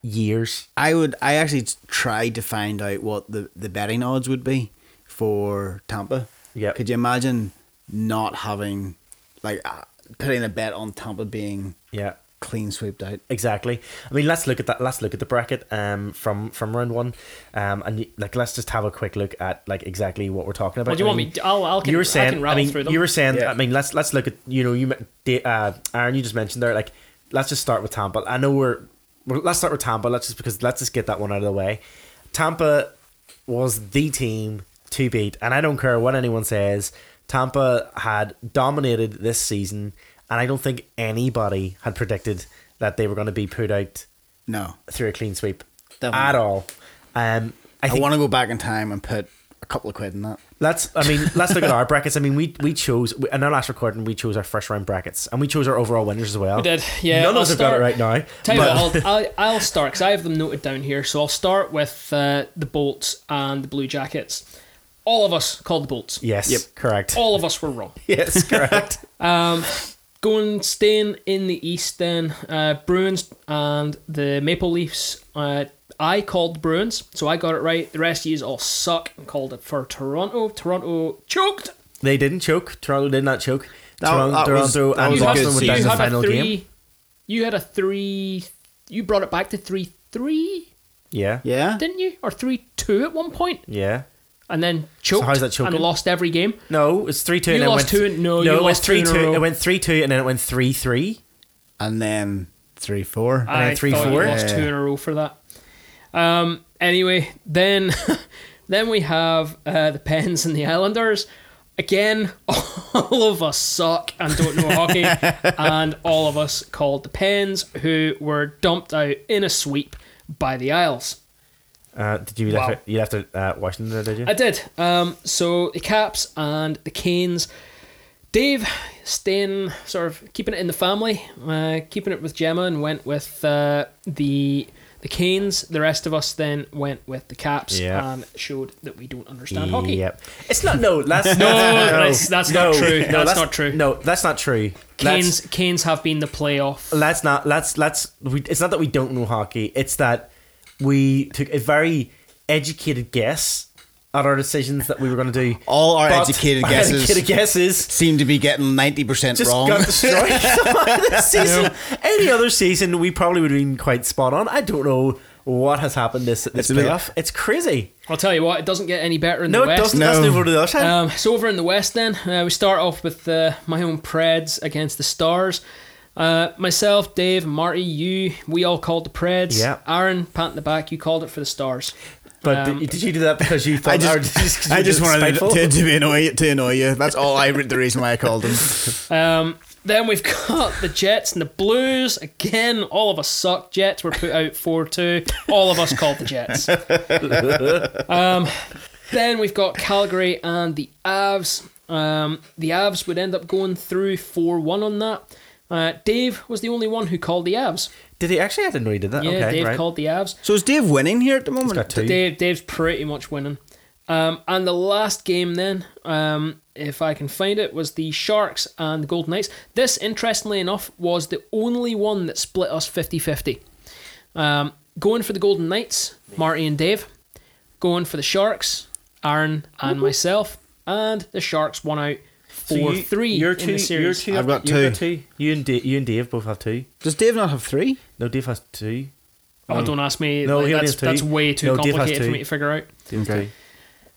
years. I would. I actually tried to find out what the the betting odds would be for Tampa. Yeah. Could you imagine not having like uh, putting a bet on Tampa being Yeah. Clean swept out? Exactly. I mean, let's look at that. Let's look at the bracket um from from round one, um and like let's just have a quick look at like exactly what we're talking about. Well, do you I want mean, me? I'll, I'll can, you were I saying. can I, mean, through them. you were saying. Yeah. I mean, let's let's look at you know you met- uh, Aaron. You just mentioned there like let's just start with Tampa. I know we're, we're let's start with Tampa. Let's just because let's just get that one out of the way. Tampa was the team to beat, and I don't care what anyone says. Tampa had dominated this season, and I don't think anybody had predicted that they were going to be put out No. through a clean sweep Definitely. at all. Um, I I, want to go back in time and put a couple of quid in that. Let's. I mean, let's look at our brackets. I mean, we we chose in our last recording we chose our first round brackets and we chose our overall winners as well. We did, yeah. None of I'll us have got it start- right now. Tell you what, I'll, I'll, I'll start because I have them noted down here. So I'll start with uh, the Bolts and the Blue Jackets. All of us called the Bolts. yes, Yep. correct. All of us were wrong. Yes, correct. Um, going staying in the East then, uh, Bruins and the Maple Leafs. Uh, I called the Bruins, so I got it right. The rest of you all suck and called it for Toronto. Toronto choked. they didn't choke. Toronto did not choke. That- Toronto, that was- Toronto that and was Boston good went down you the had final a three. game. You had a three. You brought it back to three three, Yeah, Yeah. didn't you? Or three two at one point, yeah. And then choked how's that choking? and lost every game. No, it's three two. You and then lost went, two in- no, no, you it went lost three in two. It went three two, and then it went three three. And then three four. then I three, thought four? you lost Yeah. two in a row for that. Um. Anyway, then then we have uh, the Pens and the Islanders. Again, all of us suck and don't know hockey, and all of us called the Pens, who were dumped out in a sweep by the Isles. Uh, did you Wow. left it, you left it uh, Washington there? Did you? I did. Um, so the Caps and the Canes. Dave staying sort of keeping it in the family, uh, keeping it with Gemma, and went with uh, the the Canes. The rest of us then went with the Caps Yeah. and showed that we don't understand hockey. Yep. It's not. No, that's No, that's- that's not true. No, That's not true. No, that's not true. Canes Canes have been the playoff. Let's not. Let's let's. We, it's not that we don't know hockey. It's that we took a very educated guess at our decisions that we were going to do. All our But educated our guesses educated guesses seem to be getting ninety percent just wrong. got destroyed this season. Any other season, we probably would have been quite spot on. I don't know what has happened this this It's a bit- playoff. It's crazy. I'll tell you what, it doesn't get any better in the West. No, it doesn't. No. Let's move over to the other side. Um, so over in the West, then uh, we start off with uh, my own Preds against the Stars. Uh, myself, Dave, Marty, you, we all called the Preds. Yeah. Aaron, pat in the back, you called it for the Stars. but um, did, did you do that because you thought? I just, or did you 'cause you I were just wanted to, to, be annoy, to annoy you. That's all I. The reason why I called them. Um, then we've got the Jets and the Blues. Again, all of us suck. Jets were put out 4 2. All of us called the Jets. um, then we've got Calgary and the Avs. Um, the Avs would end up going through 4 1 on that. Uh, Dave was the only one who called the Avs. Did he actually? I didn't know he did that. Yeah, okay, Dave right. called the Avs. So is Dave winning here at the moment? He's got two. Dave, Dave's pretty much winning. Um, and the last game then, um, if I can find it, was the Sharks and the Golden Knights. This, interestingly enough, was the only one that split us 50-50. Um, going for the Golden Knights, Marty and Dave. Going for the Sharks, Aaron and myself. And the Sharks won out So you- 4-3 You're in two. the You're two. I've got you've two. You and Dave, you and Dave both have two. Does Dave not have three? No, Dave has two. Oh, don't ask me. No, like, he that's, has two. that's way too No, complicated for me to figure out. Dave has.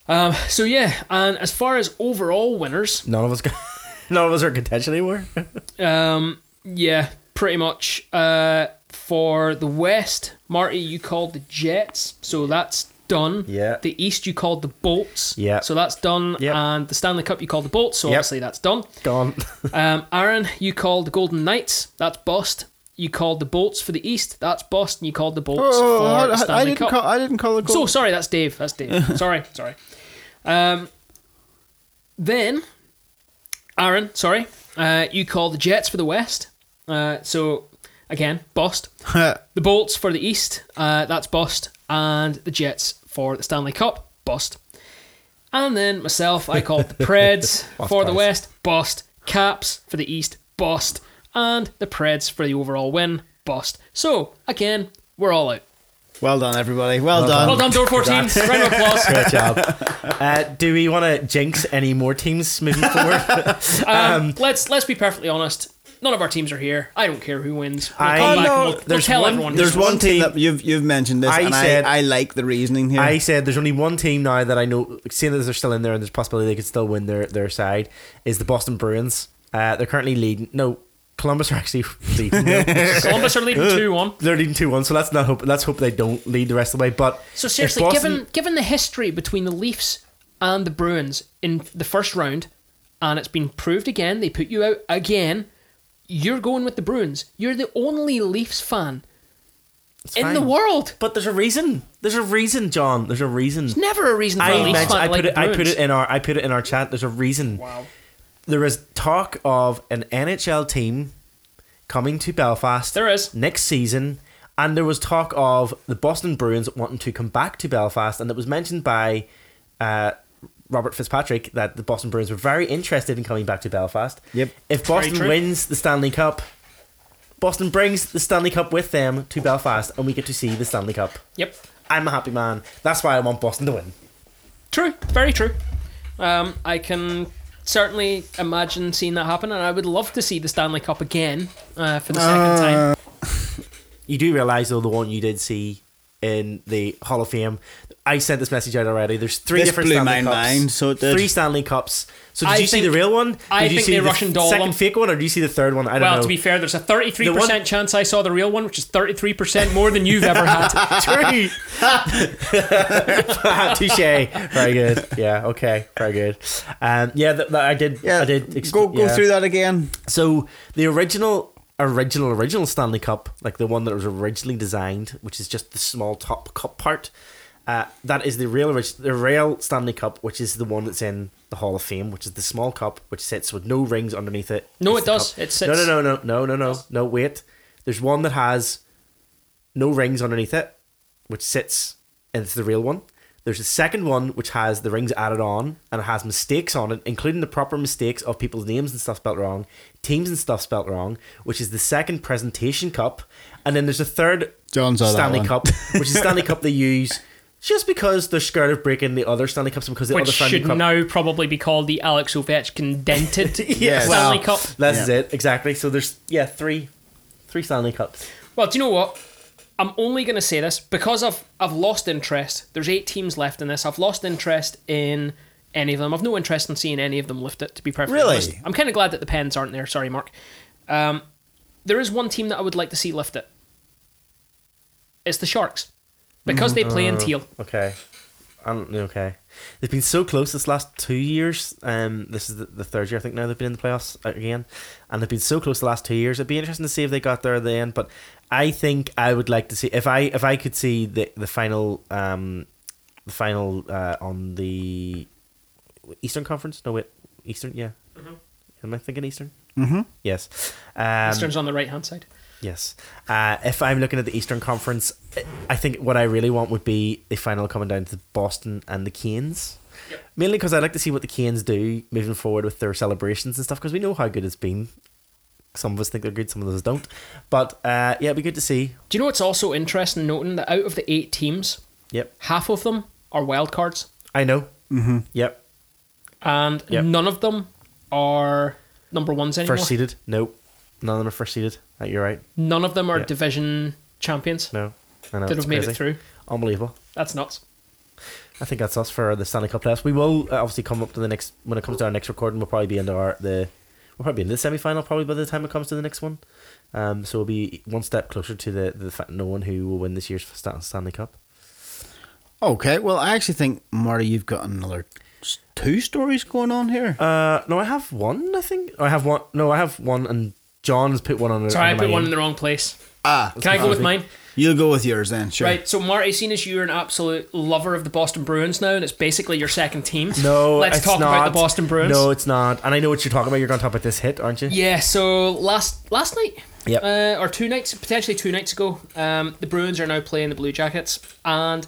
Um, so yeah, and as far as overall winners, None of us. Got, none of us are in contention anymore. Um, yeah, pretty much. Uh, for the West, Marty, you called the Jets, so that's done. Yeah. The East, you called the Bolts. Yeah. So that's done. Yep. And the Stanley Cup, you called the Bolts, so Yep. obviously that's done. Gone. Um, Aaron, you called the Golden Knights. That's bust. You called the Bolts for the East. That's bust. And you called the Bolts Oh, for I, the I didn't Cup. call. I didn't call the goal. So sorry, that's Dave. That's Dave. sorry, sorry. Um, then, Aaron, sorry, uh, you called the Jets for the West. Uh, so again, bust. the Bolts for the East. Uh, that's bust, and the Jets for the Stanley Cup. Bust. And then myself, I called the Preds for the price. West. Bust. Caps for the East. Bust. And the Preds for the overall win. Bust. So again, we're all out. well done, everybody. Well, done. Well done, Door 14. Round of applause. Great job. Uh, do we want to jinx any more teams moving forward? Um, let's let's be perfectly honest. None of our teams are here. I don't care who wins. We'll I- come back no, and we'll, we'll there's tell one- everyone. There's one won. team that you've you've mentioned this, I and said- I, I like the reasoning here. I said there's only one team now that I know, seeing that they're still in there and there's a possibility they could still win their, their side, is the Boston Bruins. Uh, they're currently leading. No, Columbus are actually leading. Columbus are leading two one. they're leading two one. So let's not hope. Let's hope they don't lead the rest of the way. But So seriously, Boston- given given the history between the Leafs and the Bruins in the first round, and it's been proved again, they put you out again. You're going with the Bruins. You're the only Leafs fan It's in fine. the world. But there's a reason. There's a reason, John. There's a reason. There's never a reason for a I Leafs fan I to like put it. the I put it in our. I put it in our chat. There's a reason. Wow. There is talk of an NHL team coming to Belfast. There is. next season, and there was talk of the Boston Bruins wanting to come back to Belfast, and it was mentioned by uh, Robert Fitzpatrick that the Boston Bruins were very interested in coming back to Belfast. Yep. If Boston wins the Stanley Cup, Boston brings the Stanley Cup with them to Belfast, and we get to see the Stanley Cup. Yep. I'm a happy man. That's why I want Boston to win. True. Very true. Um, I can certainly imagine seeing that happen, and I would love to see the Stanley Cup again uh, for the second time. You do realize though the one you did see in the Hall of Fame. I sent this message out already. There's three This different blew Stanley my Cups. mind, so it did. Three Stanley Cups. So did I you see the real one? Did I you think see the the Russian doll second one- fake one, or did you see the third one? I don't Well, know. to be fair, there's a 33 The one- chance I saw the real one, which is 33% more than you've ever had. True. Touche. Very good. Yeah. Okay. Very good. Um. Yeah. That, that I did. Yeah, I did. ex- go go yeah. through that again. So the original, original, original Stanley Cup, like the one that was originally designed, which is just the small top cup part. Uh, that is the real, the real Stanley Cup, which is the one that's in the Hall of Fame, which is the small cup, which sits with no rings underneath it. No, It's it does. cup. It sits- No, no, no, no, no, no, no, no. Wait, there's one that has no rings underneath it, which sits, and it's the real one. There's a second one which has the rings added on and it has mistakes on it, including the proper mistakes of people's names and stuff spelt wrong, teams and stuff spelt wrong, which is the second presentation cup. And then there's a third John saw that Stanley. Cup, which is Stanley Cup they use just because they're scared of breaking the other Stanley Cups because the which other Stanley should Cup. now probably be called the Alex Ovechkin dented Yes. Stanley Well, Cup. That's Yeah. it, exactly. So there's, yeah, three three Stanley Cups. Well, do you know what? I'm only going to say this because I've I've lost interest. There's eight teams left in this. I've lost interest in any of them. I've no interest in seeing any of them lift it. To be perfectly Really? honest, I'm kind of glad that the Pens aren't there. Sorry, Mark. Um, there is one team that I would like to see lift it. It's the Sharks because they play in teal. Okay. Um, okay. They've been so close this last two years. Um, this is the, the third year I think now they've been in the playoffs again, and they've been so close the last two years. It'd be interesting to see if they got there at the end. But I think I would like to see if I if I could see the the final um the final uh, on the Eastern Conference. No wait, Eastern. Yeah. Am I thinking Eastern? Mm-hmm. Yes. Um, Eastern's on the right hand side. Yes. Uh, if I'm looking at the Eastern Conference, I think what I really want would be the final coming down to Boston and the Canes. Yep. Mainly because I'd like to see what the Canes do moving forward with their celebrations and stuff because we know how good it's been. Some of us think they're good, some of us don't. But uh, yeah, it'd be good to see. Do you know what's also interesting noting that out of the eight teams, Yep. half of them are wild cards, I know. Mm-hmm. Yep. and Yep. none of them are number ones anymore. First seeded. Nope. None of them are first seeded. You're right. None of them are Yeah. division champions No. I know. that it's have made crazy. it through. Unbelievable. That's nuts. I think that's us for the Stanley Cup playoffs. We will uh, obviously come up to the next when it comes to our next recording. We'll probably be into our the we'll probably be in the semi final probably by the time it comes to the next one. Um, so we'll be one step closer to the the fact knowing who will win this year's Stan- Stanley Cup. Okay, well, I actually think Marty, you've got another two stories going on here. Uh, no, I have one. I think I have one. No, I have one, and John's put one on. Sorry, I put one name. in the wrong place. ah, Can I go with mine? You'll go with yours then, sure. Right. So, Marty, seeing as you're an absolute lover of the Boston Bruins now, and it's basically your second team. No, Let's it's talk not. about the Boston Bruins. No, it's not. And I know what you're talking about. You're going to talk about this hit, aren't you? Yeah. So last last night, Yep. uh, or two nights, potentially two nights ago, um, the Bruins are now playing the Blue Jackets, and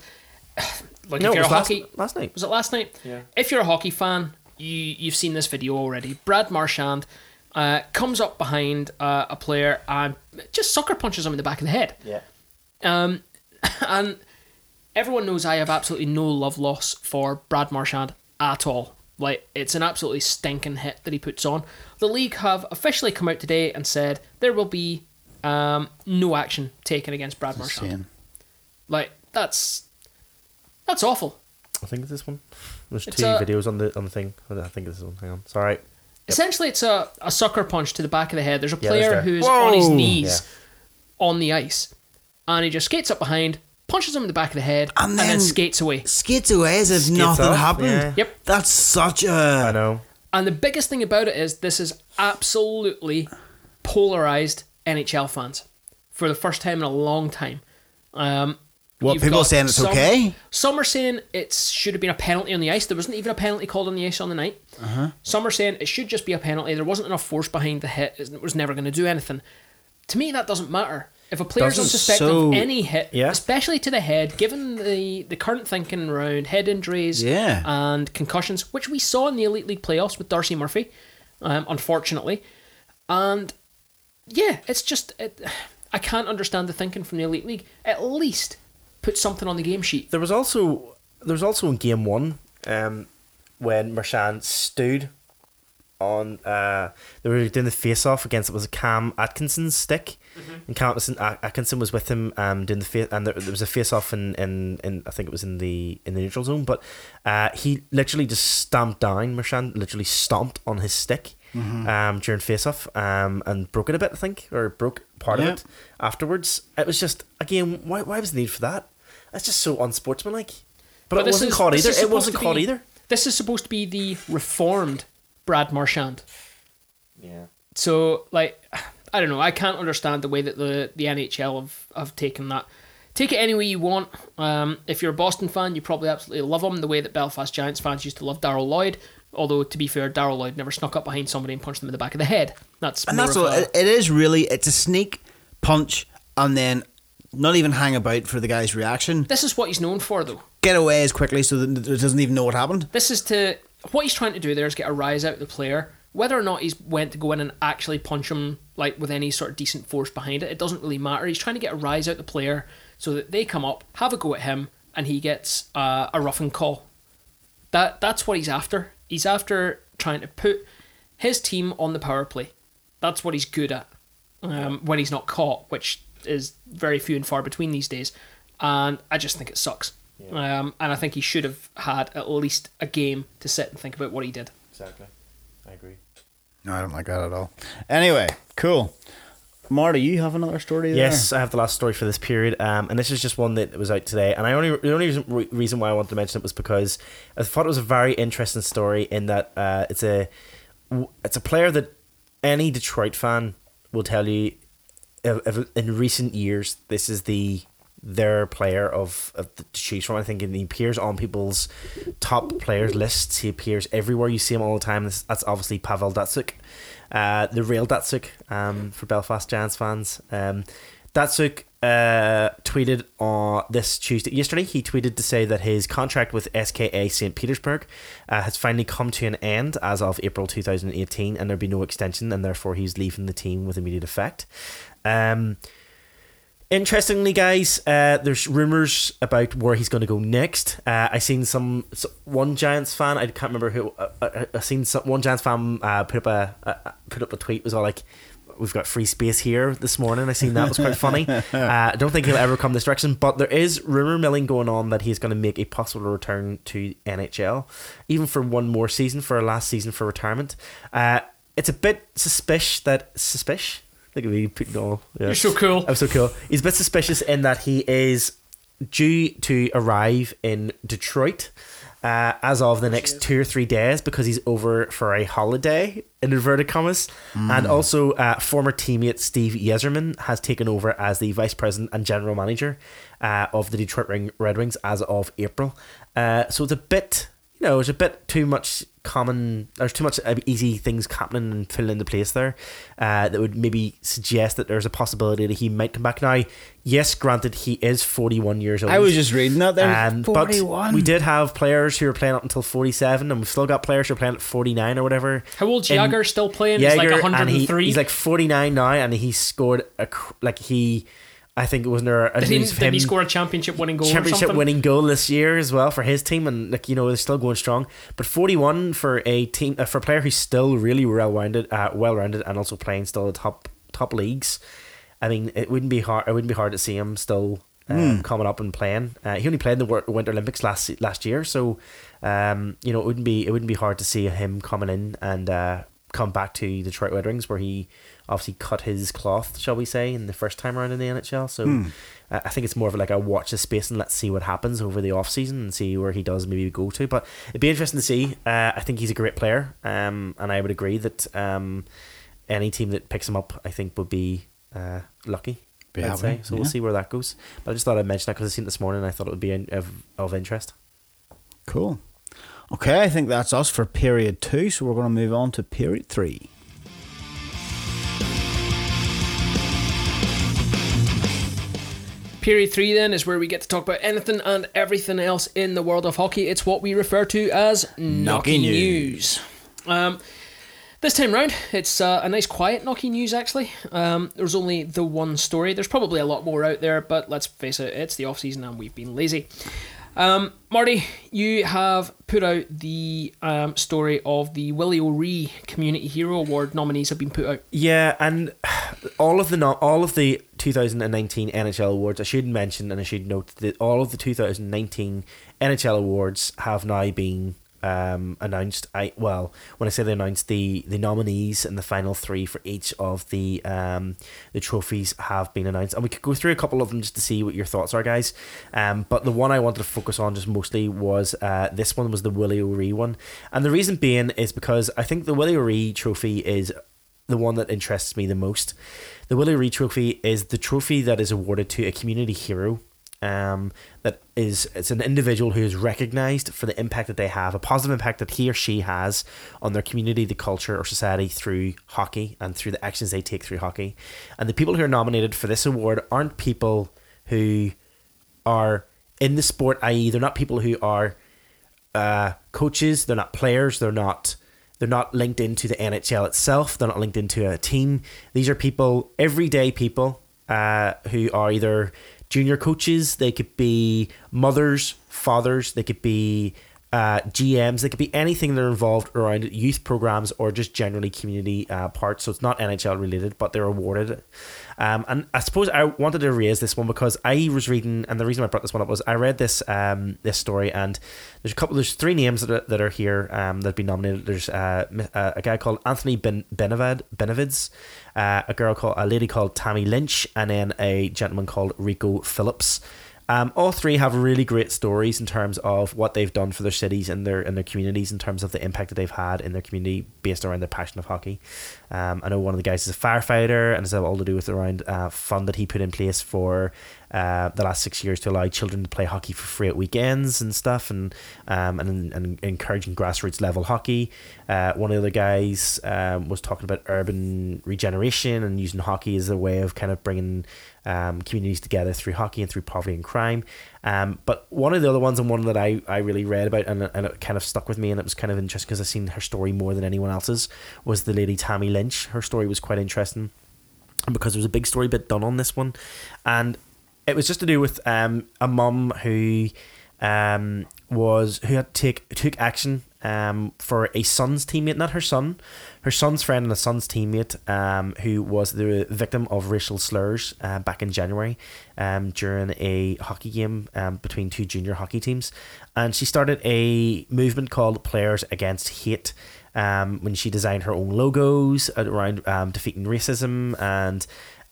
like No, if you're was a last, hockey, last night. was it last night? Yeah. If you're a hockey fan, you you've seen this video already. Brad Marchand uh, comes up behind uh, a player and just sucker punches him in the back of the head. Yeah. Um, and everyone knows I have absolutely no love loss for Brad Marchand at all. Like it's an absolutely stinking hit that he puts on. The league have officially come out today and said there will be um, no action taken against Brad Marchand. Like that's that's awful. I think it's this one. There's It's two a- videos on the on the thing. I think it's this one. Hang on. Sorry. Essentially, it's a, a sucker punch to the back of the head. There's a player there. who's on his Whoa. knees on the ice, and he just skates up behind, punches him in the back of the head, And and, then, then- skates away. Skates away as if nothing off, happened. yeah. Yep. That's such I a. know. And the biggest thing about it is this is absolutely polarized NHL fans for the first time in a long time. Um, What people got saying it's some- okay? Some are saying it should have been a penalty on the ice. There wasn't even a penalty called on the ice on the night. Uh-huh. Some are saying it should just be a penalty. There wasn't enough force behind the hit. It was never going to do anything. To me, that doesn't matter. If a player's Doesn't. unsuspected So- of any hit, Yeah. especially to the head, given the, the current thinking around head injuries Yeah. and concussions, which we saw in the Elite League playoffs with Darcy Murphy, um, unfortunately, and yeah, it's just it, I can't understand the thinking from the Elite League. At least put something on the game sheet. There was also there was also in game one, um, when Marchand stood on uh they were doing the face off against it was a Cam Atkinson's stick. And Cam Atkinson, Atkinson was with him um doing the face and there, there was a face off in, in, in I think it was in the in the neutral zone, but uh he literally just stamped down Marchand literally stomped on his stick um during face off um and broke it a bit I think or broke part Yeah. of it afterwards. It was just again why why was the need for that? That's just so unsportsmanlike. But, it wasn't is- caught either. It wasn't caught be- either. This is supposed to be the reformed Brad Marchand. Yeah. So, like, I don't know. I can't understand the way that the, the NHL have, have taken that. Take it any way you want. Um, if you're a Boston fan, you probably absolutely love him the way that Belfast Giants fans used to love Daryl Lloyd. Although, to be fair, Daryl Lloyd never snuck up behind somebody and punched them in the back of the head. That's And that's what a- it, it is really. It's a sneak punch and then not even hang about for the guy's reaction. This is what he's known for, though. Get away as quickly so that it doesn't even know what happened. This is to what he's trying to do there is get a rise out of the player. Whether or not he's went to go in and actually punch him like with any sort of decent force behind it, it doesn't really matter. He's trying to get a rise out the player so that they come up, have a go at him, and he gets uh, a roughing call. That that's what he's after. He's after trying to put his team on the power play. That's what he's good at um, when he's not caught, which is very few and far between these days. And I just think it sucks. Um, and I think he should have had at least a game to sit and think about what he did. Exactly. I agree. No, I don't like that at all. Anyway, cool. Marty, you have another story there? Yes, I have the last story for this period, um, and this is just one that was out today. And I only the only reason, reason why I wanted to mention it was because I thought it was a very interesting story in that uh, it's a it's a player that any Detroit fan will tell you if, if in recent years this is the their player of, of to choose from. I think he appears on people's top players lists. He appears everywhere. You see him all the time. That's obviously Pavel Datsyuk, uh, the real Datsyuk um, for Belfast Giants fans. Um, Datsyuk uh, tweeted on this Tuesday, yesterday. He tweeted to say that his contract with SKA St. Petersburg uh, has finally come to an end as of April 2018, and there'll be no extension, and therefore he's leaving the team with immediate effect. Um, Interestingly, guys, uh, there's rumors about where he's going to go next. Uh, I seen some so- one Giants fan. I can't remember who. Uh, uh, I seen some, one Giants fan uh, put up a uh, put up a tweet. Was all like, "We've got free space here this morning." I seen that it was quite funny. Uh, I don't think he'll ever come this direction, but there is rumor milling going on that he's going to make a possible return to NHL, even for one more season for a last season for retirement. Uh, it's a bit suspicious that suspicious. Look at me putting all. Yeah. You're so cool. I'm so cool. He's a bit suspicious in that he is due to arrive in Detroit uh, as of the next two or three days because he's over for a holiday in inverted commas. And also, uh, former teammate Steve Yzerman has taken over as the vice president and general manager uh, of the Detroit Ring- Red Wings as of April. Uh, so it's a bit, you know, it's a bit too much common. There's too much uh, easy things happening and filling the place there uh, that would maybe suggest that there's a possibility that he might come back. Now, yes, granted, he is 41 years old. I was just reading that there. Um, but 41. we did have players who were playing up until 47, and we've still got players who are playing at 49 or whatever. How old In- Jagr still playing? He's like 103. he, he's like 49 now, and he scored a like he. I think it was there. did he, did he score a championship winning goal championship something? winning goal this year as well for his team, and like you know they're still going strong. But 41 for a team uh, for a player who's still really well rounded, uh, well rounded, and also playing still the top top leagues. I mean, it wouldn't be hard. It wouldn't be hard to see him still uh, coming up and playing. Uh, he only played in the Winter Olympics last last year, so um, you know it wouldn't be it wouldn't be hard to see him coming in and uh, come back to Detroit Red Wings, where he obviously cut his cloth, shall we say, in the first time around in the NHL. So uh, I think it's more of like a watch the space and let's see what happens over the off season and see where he does maybe go to. But it'd be interesting to see. Uh, I think he's a great player, um, and I would agree that um, any team that picks him up, I think, would be uh, lucky. Yeah, I'd say. So yeah. we'll see where that goes. But I just thought I'd mention that because I seen it this morning and I thought it would be of, of interest. Cool. Okay, I think that's us for period two. So we're going to move on to period three. Period three then is where we get to talk about anything and everything else in the world of hockey. It's what we refer to as Knocky news. news. Um, this time round, it's uh, a nice quiet Knocky news actually. Um, there's only the one story. There's probably a lot more out there, but let's face it, it's the off season and we've been lazy. Um, Marty, you have put out the um, story of the Willie O'Ree Community Hero Award nominees have been put out. Yeah, and all of the no- all of the 2019 NHL awards, I should mention and I should note that all of the 2019 NHL awards have now been um, announced. I well, when I say they announced, the the nominees and the final three for each of the um, the trophies have been announced, and we could go through a couple of them just to see what your thoughts are, guys. Um, but the one I wanted to focus on just mostly was uh, this one was the Willie O'Ree one, and the reason being is because I think the Willie O'Ree trophy is the one that interests me the most. The Willie Reed Trophy is the trophy that is awarded to a community hero. Um, that is it's an individual who is recognized for the impact that they have, a positive impact that he or she has on their community, the culture, or society through hockey and through the actions they take through hockey. And the people who are nominated for this award aren't people who are in the sport, i.e., they're not people who are uh, coaches, they're not players, they're not they're not linked into the NHL itself, they're not linked into a team. These are people, everyday people, uh, who are either junior coaches, they could be mothers, fathers, they could be uh, GMs, they could be anything that are involved around youth programs or just generally community uh, parts. So it's not NHL related, but they're awarded. Um, and I suppose I wanted to raise this one because I was reading, and the reason I brought this one up was I read this um, this story, and there's a couple, there's three names that are, that are here um, that have been nominated. There's uh, uh, a guy called Anthony ben- Benevid, Benevids, uh, a girl called a lady called Tammy Lynch, and then a gentleman called Rico Phillips. Um, all three have really great stories in terms of what they've done for their cities and their and their communities in terms of the impact that they've had in their community based around their passion of hockey. Um, I know one of the guys is a firefighter and has all to do with around uh, fund that he put in place for uh, the last six years to allow children to play hockey for free at weekends and stuff, and um, and, and encouraging grassroots level hockey. Uh, one of the other guys um, was talking about urban regeneration and using hockey as a way of kind of bringing um, communities together through hockey and through poverty and crime. Um, but one of the other ones and one that I, I really read about and, and it kind of stuck with me and it was kind of interesting because I've seen her story more than anyone else's was the lady Tammy Lynch. Her story was quite interesting because there was a big story bit done on this one. And it was just to do with um, a mum who um, was who had take took action um, for a son's teammate, not her son, her son's friend and a son's teammate, um, who was the victim of racial slurs uh, back in January um, during a hockey game um, between two junior hockey teams. And she started a movement called Players Against Hate um, when she designed her own logos around um, defeating racism and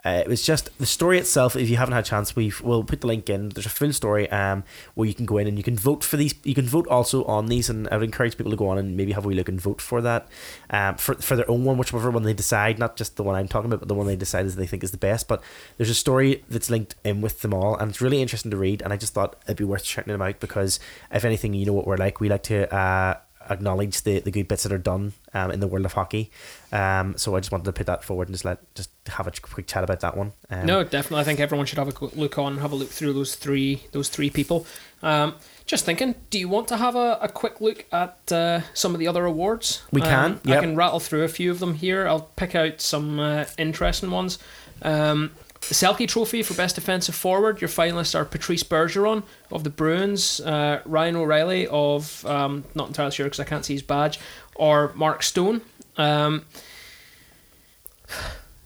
uh, it was just the story itself. If you haven't had a chance, we will put the link in. There's a full story um, where you can go in and you can vote for these. You can vote also on these, and I would encourage people to go on and maybe have a wee look and vote for that, um, for for their own one, whichever one they decide. Not just the one I'm talking about, but the one they decide is they think is the best. But there's a story that's linked in with them all, and it's really interesting to read. And I just thought it'd be worth checking them out because if anything, you know what we're like. We like to. Uh, acknowledge the, the good bits that are done um, in the world of hockey. Um, so I just wanted to put that forward and just let just have a quick chat about that one. Um, No, definitely. I think everyone should have a look on, have a look through those three those three people. Um, just thinking, do you want to have a, a quick look at uh, some of the other awards? We can, Um, I can rattle through a few of them here. I'll pick out some uh, interesting ones. Um, the Selke Trophy for Best Defensive Forward. Your finalists are Patrice Bergeron of the Bruins, uh, Ryan O'Reilly of um, not entirely sure because I can't see his badge, or Mark Stone. Um,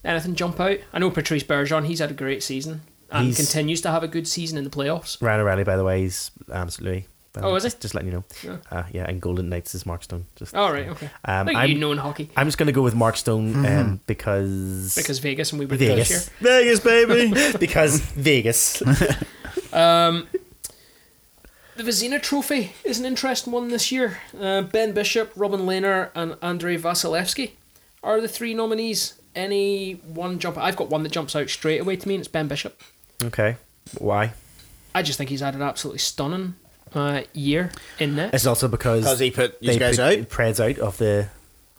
anything jump out? I know Patrice Bergeron. He's had a great season and He's- continues to have a good season in the playoffs. Ryan O'Reilly, by the way, is absolutely. By Oh, is he? just, just letting you know. Yeah. Uh, yeah, and Golden Knights is Mark Stone. Just All right, okay. Um, Look at I'm- you know in hockey I'm just going to go with Mark Stone um, because because Vegas and we were this year. Vegas, Vegas, baby, because Vegas. Um, the Vezina Trophy is an interesting one this year. Uh, ben Bishop, Robin Lehner, and Andrei Vasilevskiy are the three nominees. any one jump? I've got one that jumps out straight away to me, and it's Ben Bishop. Okay. Why? I just think he's had an absolutely stunning uh, year in net. It's also because Because he put you guys put out. Preds out of the.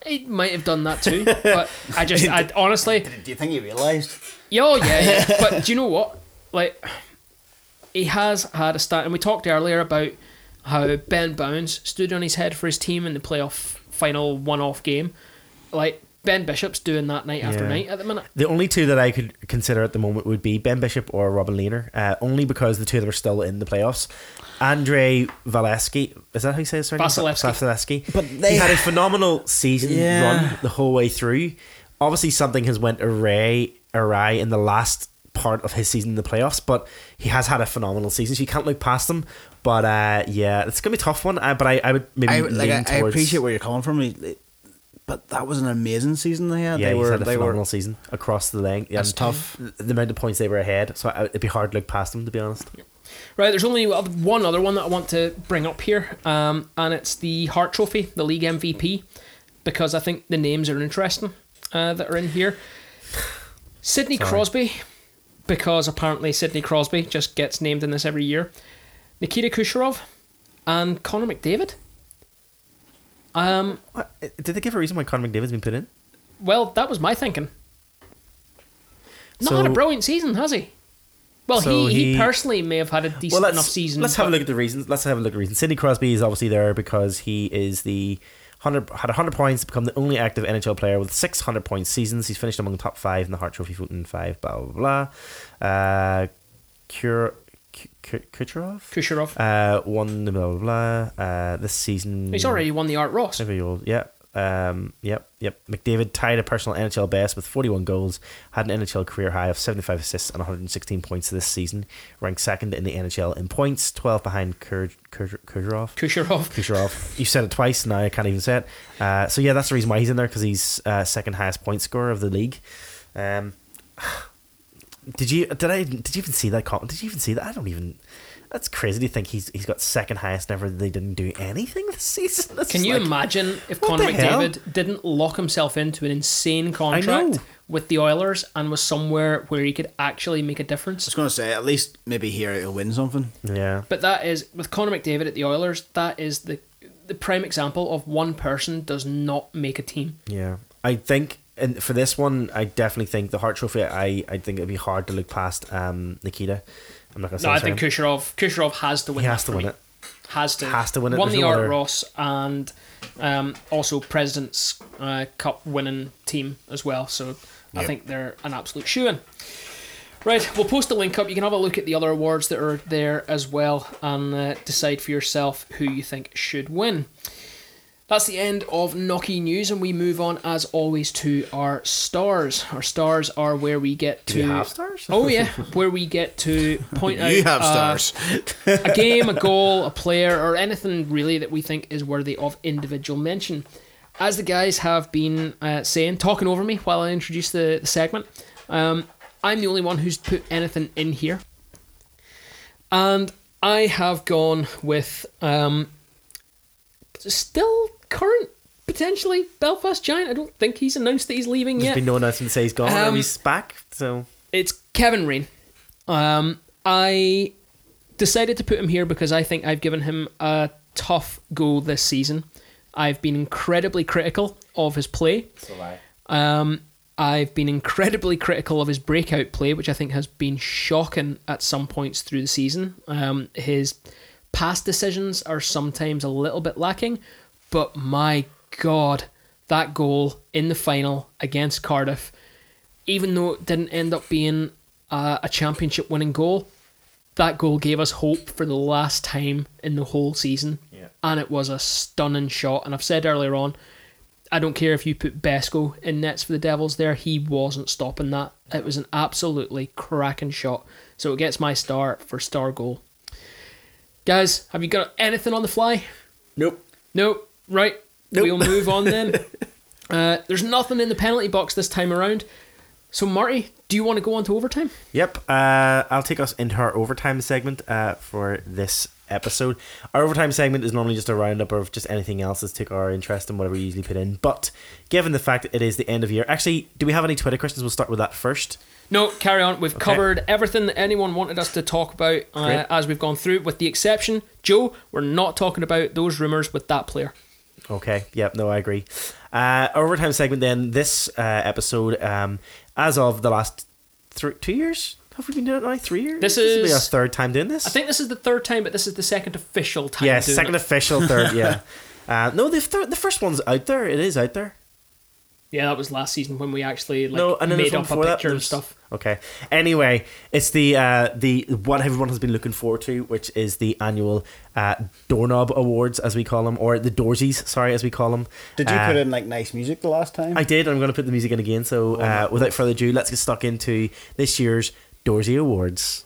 He might have done that too, but I just, I honestly, Do you think he realised? yeah, oh, yeah, yeah. But do you know what? Like, he has had a start, and we talked earlier about how Ben Bowns stood on his head for his team in the playoff final one-off game. Like Ben Bishop's doing that night after Yeah. night at the minute. The only two that I could consider at the moment would be Ben Bishop or Robin Lehner, uh, only because the two of them are still in the playoffs. Andre Valesky, is that how you say his surname? Vasilevskiy. Vasilevskiy. But he they- had a phenomenal season Yeah. run the whole way through. Obviously, something has went awry, awry in the last part of his season in the playoffs, but he has had a phenomenal season, so you can't look past him. But uh, yeah, it's gonna be a tough one. Uh, but I, I would maybe I lean like. I, I appreciate where you're coming from. He- But that was an amazing season they had. Yeah, they were. had a They phenomenal were. season across the length. That's tough. The amount of points they were ahead, so it'd be hard to look past them, to be honest. Right, there's only one other one that I want to bring up here, um, and it's the Hart Trophy, the league MVP, because I think the names are interesting uh, that are in here. Sidney Sorry. Crosby, because apparently Sidney Crosby just gets named in this every year. Nikita Kucherov and Connor McDavid. Um, What? Did they give a reason why Connor McDavid's been put in? well, that was my thinking. Not So- had a brilliant season, has he? Well, So he, he he- personally may have had a decent let's, enough season. Let's have a look at the reasons. Let's have a look at the reasons. Sidney Crosby is obviously there because he is the hundred had hundred points to become the only active NHL player with six hundred point seasons. He's finished among the top five in the Hart Trophy voting five. Blah blah blah. Uh, Kur, K- Kucherov Kucherov. uh, won the blah blah blah. Uh, this season He's already won the Art Ross. Very old. Yeah. Um, yep, yep. McDavid tied a personal NHL best with 41 goals, had an NHL career high of 75 assists and 116 points this season, ranked second in the NHL in points, 12 behind Kur- Kur- Kucherov. Kucherov. Kucherov. You've said it twice, now I can't even say it. Uh, so yeah, that's the reason why he's in there because he's uh, second highest point scorer of the league. Um, did you did I did you even see that? com- Did you even see that? I don't even. That's crazy to think he's he's got second highest. Never they didn't do anything this season. That's Can you like- imagine if what Connor? McDavid didn't lock himself into an insane contract with the Oilers and was somewhere where he could actually make a difference? I was going to say at least maybe here he'll win something. Yeah. But that is with Connor McDavid at the Oilers. That is the the prime example of one person does not make a team. Yeah, I think, and for this one, I definitely think the Hart Trophy. I, I think it'd be hard to look past um, Nikita. I'm not gonna say. No, I think name. Kucherov Kucherov has to win. he has to win me. it. Has to. Has to win it. Won There's the no Art other- Ross and um, also President's uh, Cup winning team as well. So I think they're an absolute shoe in. Right, we'll post a link up. You can have a look at the other awards that are there as well and uh, decide for yourself who you think should win. That's the end of Nocky News, and we move on as always to our stars. Our stars are where we get to. Do you have stars? Oh yeah, where we get to point out You have uh, stars. a game, a goal, a player, or anything really that we think is worthy of individual mention. As the guys have been uh, saying, talking over me while I introduce the, the segment, um, I'm the only one who's put anything in here. And I have gone with um, still current, potentially, Belfast Giant. I don't think he's announced that he's leaving There's yet been no announcement to say he's gone Um, he's back. So it's Kevin Raine. Um, I decided to put him here because I think I've given him a tough go this season. I've been incredibly critical of his play. Um, I've been incredibly critical of his breakout play, which I think has been shocking at some points through the season. Um, his past decisions are sometimes a little bit lacking, but my God, that goal in the final against Cardiff, even though it didn't end up being uh, a championship winning goal, that goal gave us hope for the last time in the whole season. Yeah. And it was a stunning shot. And I've said earlier on, I don't care if you put Besco in nets for the Devils there, he wasn't stopping that. It was an absolutely cracking shot. So it gets my star for star goal. Guys, have you got anything on the fly? nope. Nope. Right. Nope. We'll move on then. uh, there's nothing in the penalty box this time around. So, Marty, do you want to go on to overtime? Yep. Uh, I'll take us into our overtime segment uh, for this episode. Our overtime segment is normally just a roundup of just anything else that's took our interest and whatever we usually put in. But given the fact that it is the end of year, actually, do we have any Twitter questions? We'll start with that first. No, carry on. We've covered everything that anyone wanted us to talk about uh, as we've gone through, with the exception, Joe, we're not talking about those rumours with that player. Okay. Yep. No, I agree. Uh, overtime segment then. This uh, episode, um, as of the last three, two years, have we been doing it now? Three years. This be is- our third time doing this. I think this is the third time, but this is the second official time. Yeah, second it. official, third. Yeah. Uh, no, the third, the first one's out there. It is out there. Yeah, that was last season when we actually like no, and made up a before that. picture and stuff. Okay. Anyway, it's the uh, the what everyone has been looking forward to, which is the annual uh, doorknob awards, as we call them, or the doorsies. Sorry, as we call them. Did you Uh, put in like nice music the last time? I did. I'm going to put the music in again. So, uh, without further ado, let's get stuck into this year's Doorsy Awards.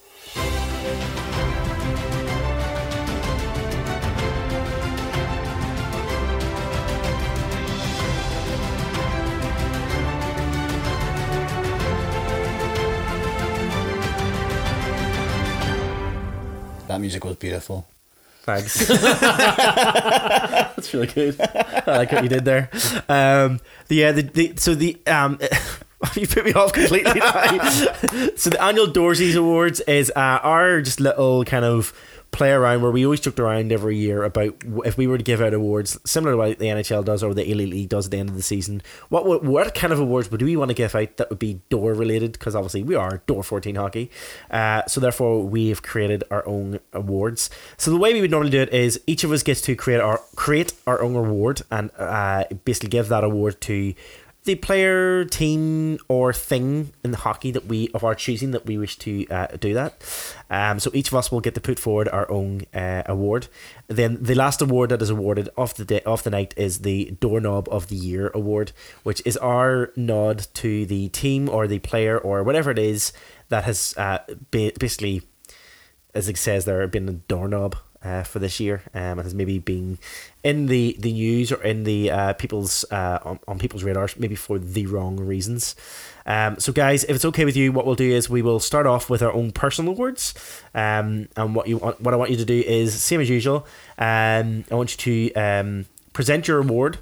Music was beautiful. Thanks. That's really good. I like what you did there. Um, the, yeah, the, the so the um, you put me off completely. so the annual Doorsies Awards is uh, our just little kind of play around where we always joked around every year about if we were to give out awards similar to what the NHL does or the Elite League does at the end of the season. What what kind of awards would we want to give out that would be door related? Because obviously we are door fourteen hockey, uh, so therefore we have created our own awards. So the way we would normally do it is each of us gets to create our create our own award and uh, basically give that award to the player, team, or thing in the hockey that we of our choosing that we wish to uh, do that. Um, so each of us will get to put forward our own uh, award. Then the last award that is awarded off the day off the night is the doorknob of the year award, which is our nod to the team or the player or whatever it is that has uh, ba- basically as it says there, been a doorknob uh, for this year. Um, it has maybe been in the, the news or in the uh, people's uh, on, on people's radars, maybe for the wrong reasons. Um, so, guys, if it's okay with you, what we'll do is we will start off with our own personal awards. Um, and what you want, what I want you to do is same as usual. Um, I want you to um, present your award,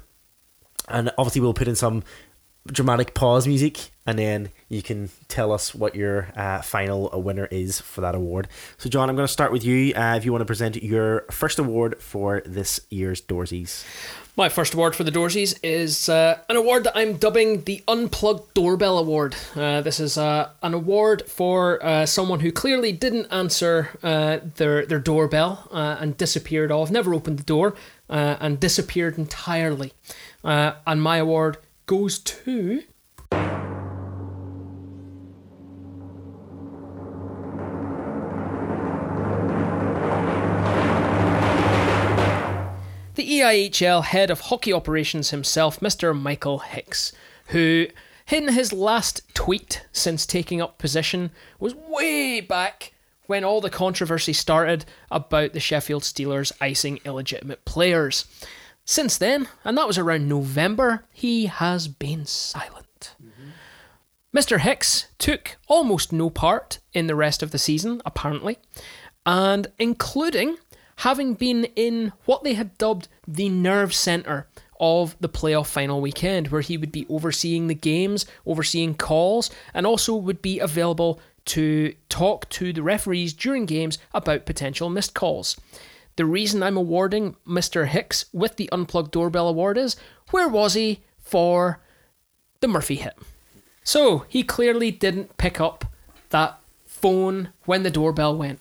and obviously we'll put in some dramatic pause music and then you can tell us what your uh, final winner is for that award so john i'm going to start with you uh, if you want to present your first award for this year's doorsies My first award for the Doorsies is uh, an award that I'm dubbing the Unplugged Doorbell Award. Uh, this is uh, an award for uh, someone who clearly didn't answer uh, their their doorbell uh, and disappeared off, never opened the door, uh, and disappeared entirely. Uh, and my award goes to. the EIHL head of hockey operations himself, Mr. Michael Hicks, who, in his last tweet since taking up position, was way back when all the controversy started about the Sheffield Steelers icing illegitimate players. Since then, and that was around November, he has been silent. Mm-hmm. Mr. Hicks took almost no part in the rest of the season, apparently, and including having been in what they had dubbed the nerve centre of the playoff final weekend, where he would be overseeing the games, overseeing calls, and also would be available to talk to the referees during games about potential missed calls. The reason I'm awarding Mr. Hicks with the Unplugged Doorbell Award is where was he for the Murphy hit? So he clearly didn't pick up that phone when the doorbell went.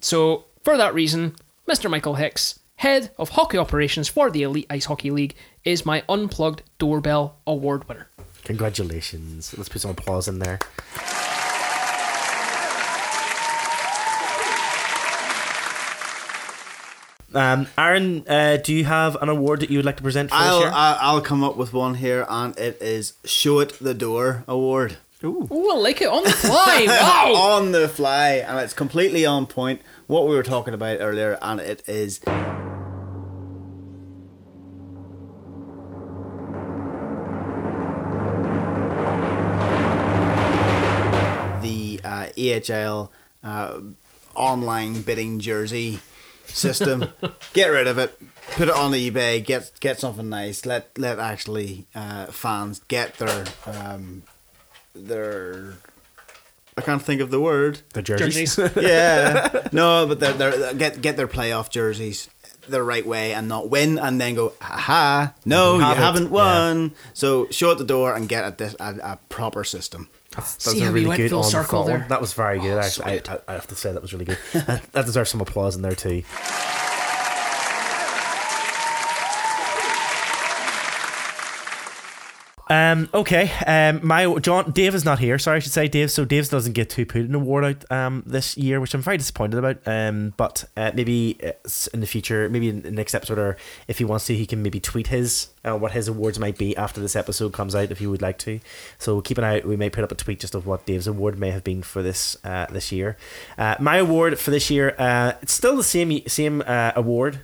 So, for that reason, Mr. Michael Hicks, head of hockey operations for the Elite Ice Hockey League, is my Unplugged Doorbell Award winner. congratulations let's put some applause in there um, Aaron, uh, do you have an award that you would like to present for I'll year? I'll I'll come up with one here, and it is Show It the Door Award. Ooh. Oh, I like it on the fly. Wow. on the fly, and it's completely on point. What we were talking about earlier, and it is the uh, AHL uh, online bidding jersey system. get rid of it. Put it on eBay. Get get something nice. Let let actually uh, fans get their um, their. I can't think of the word. The jerseys. Jerseys. Yeah, no, but they're, they're get get their playoff jerseys the right way and not win and then go, ha, no, You you, have it." haven't won. So show at the door and get a, dis- a, a proper system. That's See a how we really good on the circle thought one. there? That was very good. Oh, actually, I, I, I have to say that was really good. that, that deserves some applause in there too. Um, okay. Um, my John Dave is not here. Sorry, I should say Dave. So Dave doesn't get to put an award out um this year, which I'm very disappointed about. Um, but uh, maybe in the future, maybe in the next episode, or if he wants to, he can maybe tweet his uh, what his awards might be after this episode comes out, if he would like to. So keep an eye out. We may put up a tweet just of what Dave's award may have been for this uh, this year. Uh, my award for this year, uh, it's still the same same uh, award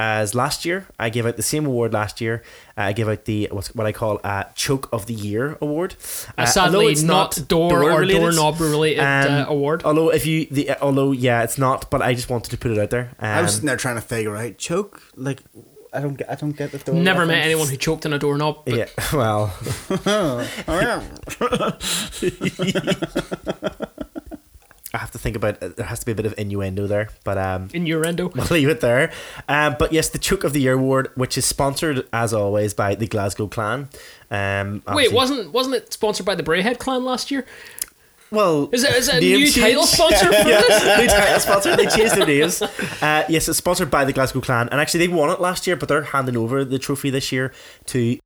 as last year. I gave out the same award last year. Uh, I gave out the what's what I call uh, choke of the year award. Uh, although sadly, it's not, door, or related, doorknob related uh, um, award. Although if you the although yeah, it's not. But I just wanted to put it out there. Um, I was sitting there trying to figure out choke. Like I don't get. I don't get the door. Never met anyone who choked on a doorknob. But yeah. Well, Oh, yeah. I have to think about. There has to be a bit of innuendo there, but um. Innuendo. We'll leave it there. Um, but yes, the Choke of the Year award, which is sponsored as always by the Glasgow Clan. Um, Wait, wasn't wasn't it sponsored by the Braehead clan last year? well? Is it, is it a new change? title sponsor for this? New title sponsor. They changed their names. Uh, yes, it's sponsored by the Glasgow Clan, and actually they won it last year, but they're handing over the trophy this year to.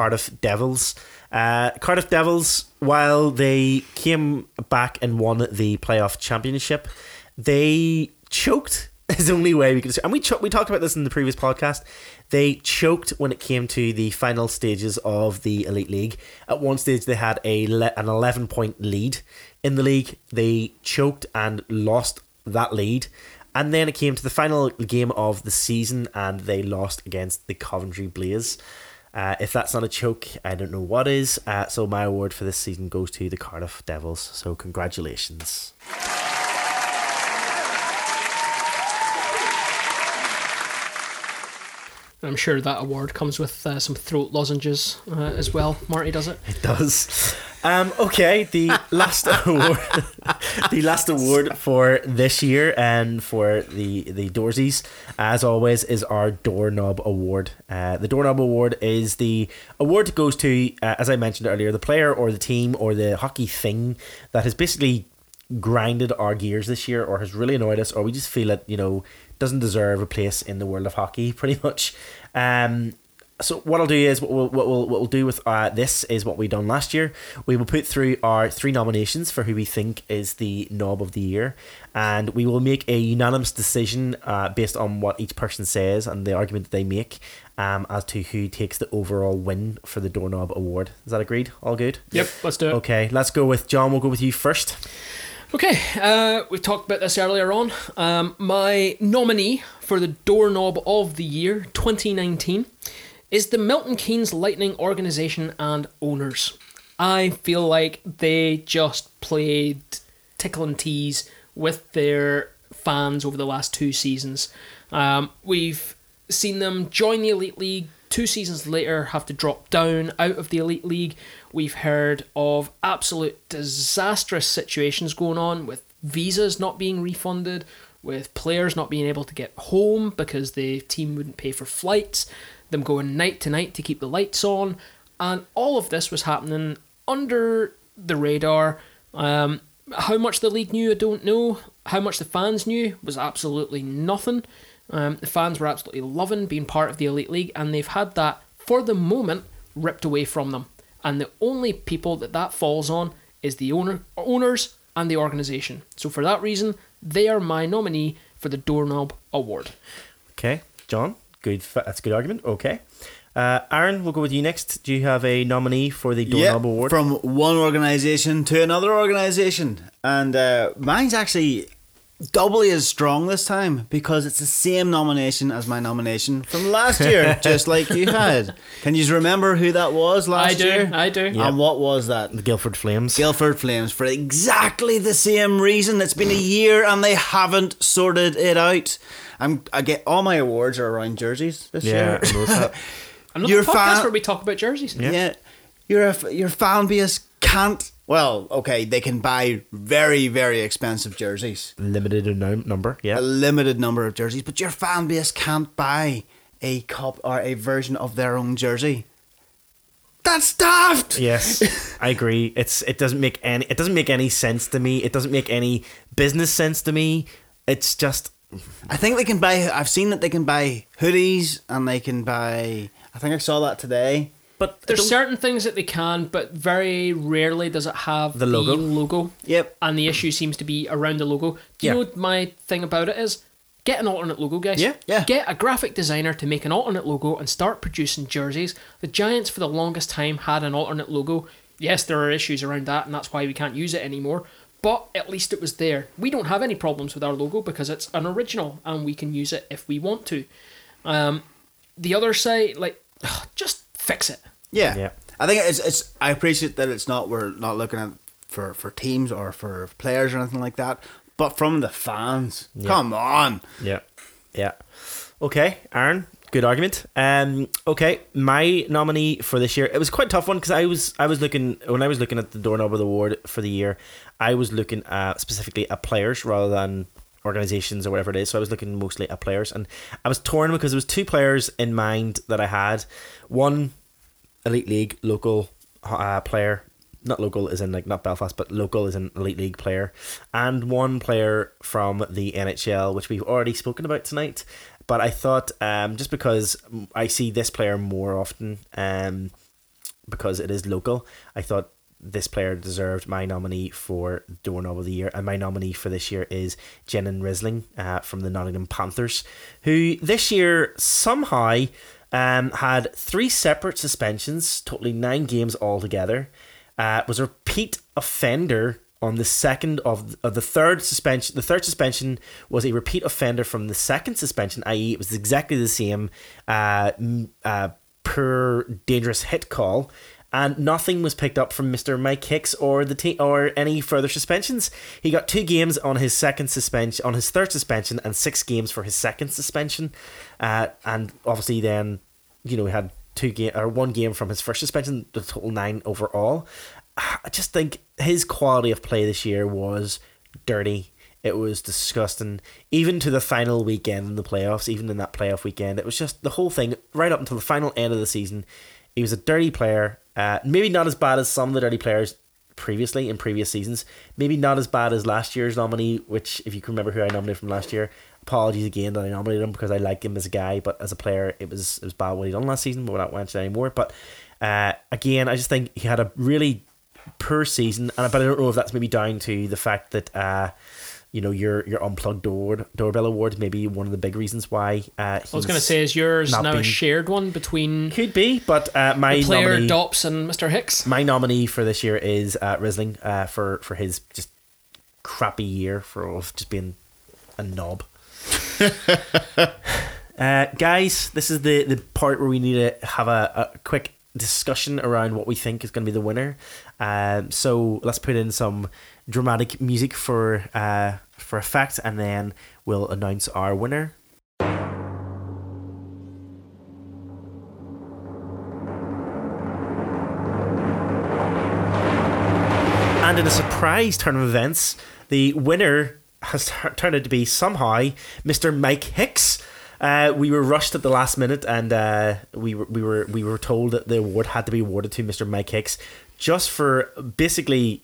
Cardiff Devils. Uh, Cardiff Devils, while they came back and won the playoff championship, they choked. Is the only way we could. And we cho- we talked about this in the previous podcast. They choked when it came to the final stages of the Elite League. At one stage, they had a le- an eleven point lead in the league. They choked and lost that lead. And then it came to the final game of the season, and they lost against the Coventry Blaze. Uh, if that's not a choke, I don't know what is. Uh, so my award for this season goes to the Cardiff Devils. So congratulations. I'm sure that award comes with uh, some throat lozenges uh, as well. Marty does it. It does. Um, okay, the last award, the last award for this year and for the the Doorsies, as always, is our doorknob award. Uh, the doorknob award is the award that goes to, uh, as I mentioned earlier, the player or the team or the hockey thing that has basically grinded our gears this year or has really annoyed us or we just feel it you know doesn't deserve a place in the world of hockey pretty much um so what I'll do is what we'll what we'll, what we'll do with uh, this is what we done last year. We will put through our three nominations for who we think is the knob of the year, and we will make a unanimous decision uh, based on what each person says and the argument that they make, um, as to who takes the overall win for the doorknob award. Is that agreed? All good? Yep, let's do it. Okay, let's go with John. We'll go with you first. Okay, uh, we talked about this earlier on. Um, my nominee for the doorknob of the year 2019 is the Milton Keynes Lightning organisation and owners. I feel like they just played tickle and tease with their fans over the last two seasons. Um, we've seen them join the Elite League, two seasons later have to drop down out of the Elite League. We've heard of absolute disastrous situations going on with visas not being refunded, with players not being able to get home because the team wouldn't pay for flights, them going night to night to keep the lights on, and all of this was happening under the radar. Um, how much the league knew, I don't know. How much the fans knew was absolutely nothing. Um, the fans were absolutely loving being part of the Elite League, and they've had that, for the moment, ripped away from them. And the only people that that falls on is the owner, owners and the organisation. So for that reason, they are my nominee for the Doorknob Award. Okay, John. Good. That's a good argument. Okay. Uh, Aaron, we'll go with you next. Do you have a nominee for the doorknob award? From one organisation to another organisation. And uh, mine's actually doubly as strong this time because it's the same nomination as my nomination from last year, just like you had. Can you remember who that was last year? I do. year? I do. Yeah. And what was that? The Guildford Flames. Guildford Flames for exactly the same reason. It's been a year and they haven't sorted it out. I'm I get all my awards are around jerseys this yeah, year. I noticed that. Another You're podcast fan- where we talk about jerseys. Yeah. Your f- your fan base can't. Well, okay, they can buy very very expensive jerseys, limited number. Yeah. A limited number of jerseys, but your fan base can't buy a cup or a version of their own jersey. That's daft. yes, I agree. It's it doesn't make any it doesn't make any sense to me. It doesn't make any business sense to me. It's just I think they can buy. I've seen that they can buy hoodies and they can buy. I think I saw that today. but There's certain things that they can, but very rarely does it have The logo. logo. Yep. And the issue seems to be around the logo. Do you Yeah. know what my thing about it is? Get an alternate logo, guys. Yeah, yeah. Get a graphic designer to make an alternate logo and start producing jerseys. The Giants, for the longest time, had an alternate logo. Yes, there are issues around that, and that's why we can't use it anymore. But at least it was there. We don't have any problems with our logo because it's an original, and we can use it if we want to. Um, the other side, like, just fix it. Yeah. Yeah. I think it's it's. I appreciate that it's not. We're not looking at for for teams or for players or anything like that. But from the fans, come on. Yeah. Yeah. Okay, Aaron, good argument. Um okay, my nominee for this year, it was quite tough one because I was I was looking when I was looking at the doorknob of the award for the year, I was looking at specifically at players rather than organizations or whatever it is. So I was looking mostly at players and I was torn because there was two players in mind that I had. One elite league local uh, player not local is in like not belfast but local is an elite league player and one player from the nhl which we've already spoken about tonight but i thought um, just because i see this player more often um, because it is local i thought this player deserved my nominee for doorknob of the year. And my nominee for this year is Jaynen Rissling uh, from the Nottingham Panthers who this year somehow um, had three separate suspensions totally nine games altogether. Uh, was a repeat offender on the second of, of the third suspension the third suspension was a repeat offender from the second suspension i.e. it was exactly the same uh, uh, per dangerous hit call and nothing was picked up from Mr. Mike Hicks or the team or any further suspensions. He got two games on his second suspension, on his third suspension, and six games for his second suspension. Uh, and obviously, then you know he had two game or one game from his first suspension, the total nine overall. I just think his quality of play this year was dirty. It was disgusting. Even to the final weekend in the playoffs, even in that playoff weekend, it was just the whole thing right up until the final end of the season. He was a dirty player. Uh, maybe not as bad as some of the dirty players previously in previous seasons. Maybe not as bad as last year's nominee, which, if you can remember who I nominated from last year, apologies again that I nominated him because I like him as a guy, but as a player, it was it was bad what he done last season. But we're not mentioning anymore. But uh, again, I just think he had a really poor season, and but I don't know if that's maybe down to the fact that. Uh, you know your your unplugged door doorbell award may be one of the big reasons why. Uh, I was going to say, is yours now a shared one between could be, but uh, my player nominee, Dops and Mr. Hicks? my nominee for this year is uh, Rissling uh, for for his just crappy year for of just being a knob. uh, guys, this is the the part where we need to have a, a quick discussion around what we think is going to be the winner. Um, so let's put in some dramatic music for uh, for effect, and then we'll announce our winner. And in a surprise turn of events, the winner has t- turned out to be somehow Mr. Mike Hicks. Uh, we were rushed at the last minute, and uh, we were we were we were told that the award had to be awarded to Mr. Mike Hicks, just for basically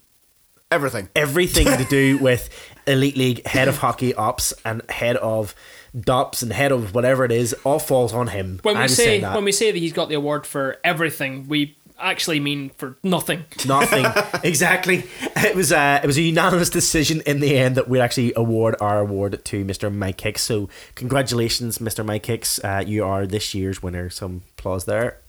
Everything. everything to do with elite league head of hockey ops and head of dops and head of whatever it is all falls on him. When we I'm say that. when we say that he's got the award for everything, we actually mean for nothing. Nothing. exactly. It was uh, it was a unanimous decision in the end that we'd actually award our award to Mr. Mike Hicks. So congratulations, Mr. Mike Hicks. Uh, you are this year's winner. Some applause there.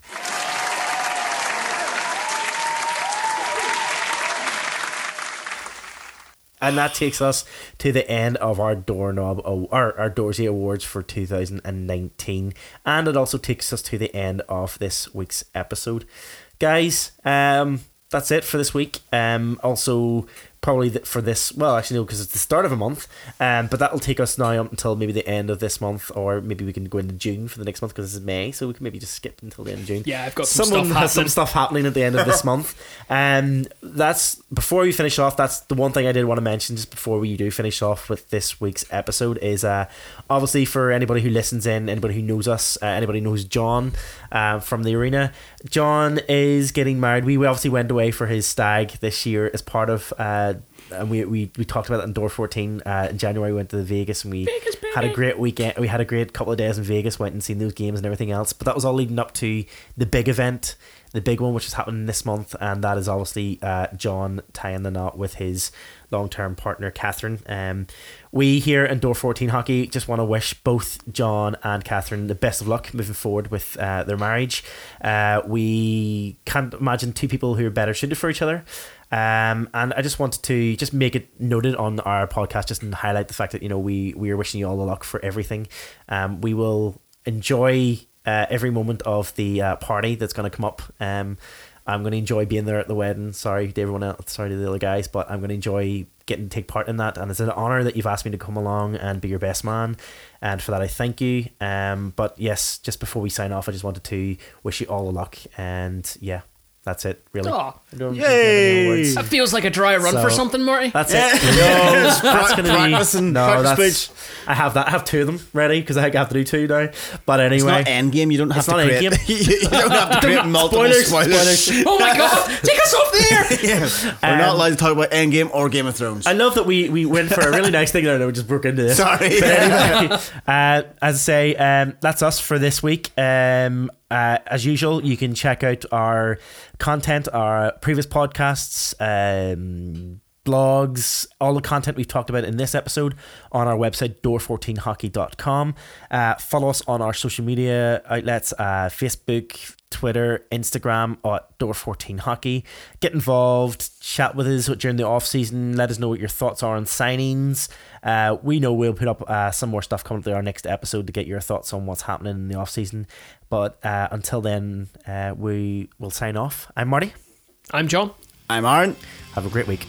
And that takes us to the end of our doorknob, our, our Doorsy Awards for 2019. And it also takes us to the end of this week's episode. Guys, um, that's it for this week. Um, also, probably th- for this. Well, actually, no, because it's the start of a month. Um, but that'll take us now up until maybe the end of this month, or maybe we can go into June for the next month because this is May, so we can maybe just skip until the end of June. Yeah, I've got some Someone stuff has some stuff happening at the end of this month. Um, that's before we finish off. That's the one thing I did want to mention just before we do finish off with this week's episode is uh, obviously for anybody who listens in, anybody who knows us, uh, anybody who knows John uh, from the arena. John is getting married. We obviously went away for his stag this year as part of. Uh, and we, we, we talked about it in Door 14 uh, in January. We went to Vegas and we Vegas, had a great weekend. We had a great couple of days in Vegas, went and seen those games and everything else. But that was all leading up to the big event, the big one, which is happening this month. And that is obviously uh, John tying the knot with his long term partner, Catherine. Um, we here in Door 14 Hockey just want to wish both John and Catherine the best of luck moving forward with uh, their marriage. Uh, we can't imagine two people who are better suited for each other. Um, and I just wanted to just make it noted on our podcast, just and highlight the fact that you know we we are wishing you all the luck for everything. Um, we will enjoy uh, every moment of the uh, party that's going to come up. Um, I'm going to enjoy being there at the wedding. Sorry to everyone else, sorry to the other guys, but I'm going to enjoy getting to take part in that. And it's an honor that you've asked me to come along and be your best man. And for that, I thank you. Um, but yes, just before we sign off, I just wanted to wish you all the luck. And yeah, that's it, really. Aw. I don't think I have any Yay! That feels like a dry run for something, Marty. That's Yeah. it. No, that's gonna be practice and no. practice That's I have that. I have two of them ready because I think I have to do two now. But It's anyway, not Endgame. You don't have It's to not create. Endgame. you don't have to create multiple Spoilers, spoilers. spoilers. oh my god, take us off there! Yeah. We're not Um, allowed to talk about Endgame or Game of Thrones. I love that we we went for a really nice thing there and we just broke into this. Sorry. But anyway, uh, as I say, um, that's us for this week. Um, uh, as usual, you can check out our content, our previous podcasts, um, blogs, all the content we've talked about in this episode on our website, door14hockey.com. Uh, follow us on our social media outlets uh, Facebook, Twitter, Instagram at door14hockey. Get involved, chat with us during the off season. Let us know what your thoughts are on signings. Uh, we know we'll put up uh, some more stuff coming to our next episode to get your thoughts on what's happening in the off season. But uh, until then, uh, we will sign off. I'm Marty. I'm John. I'm Aaron. Have a great week.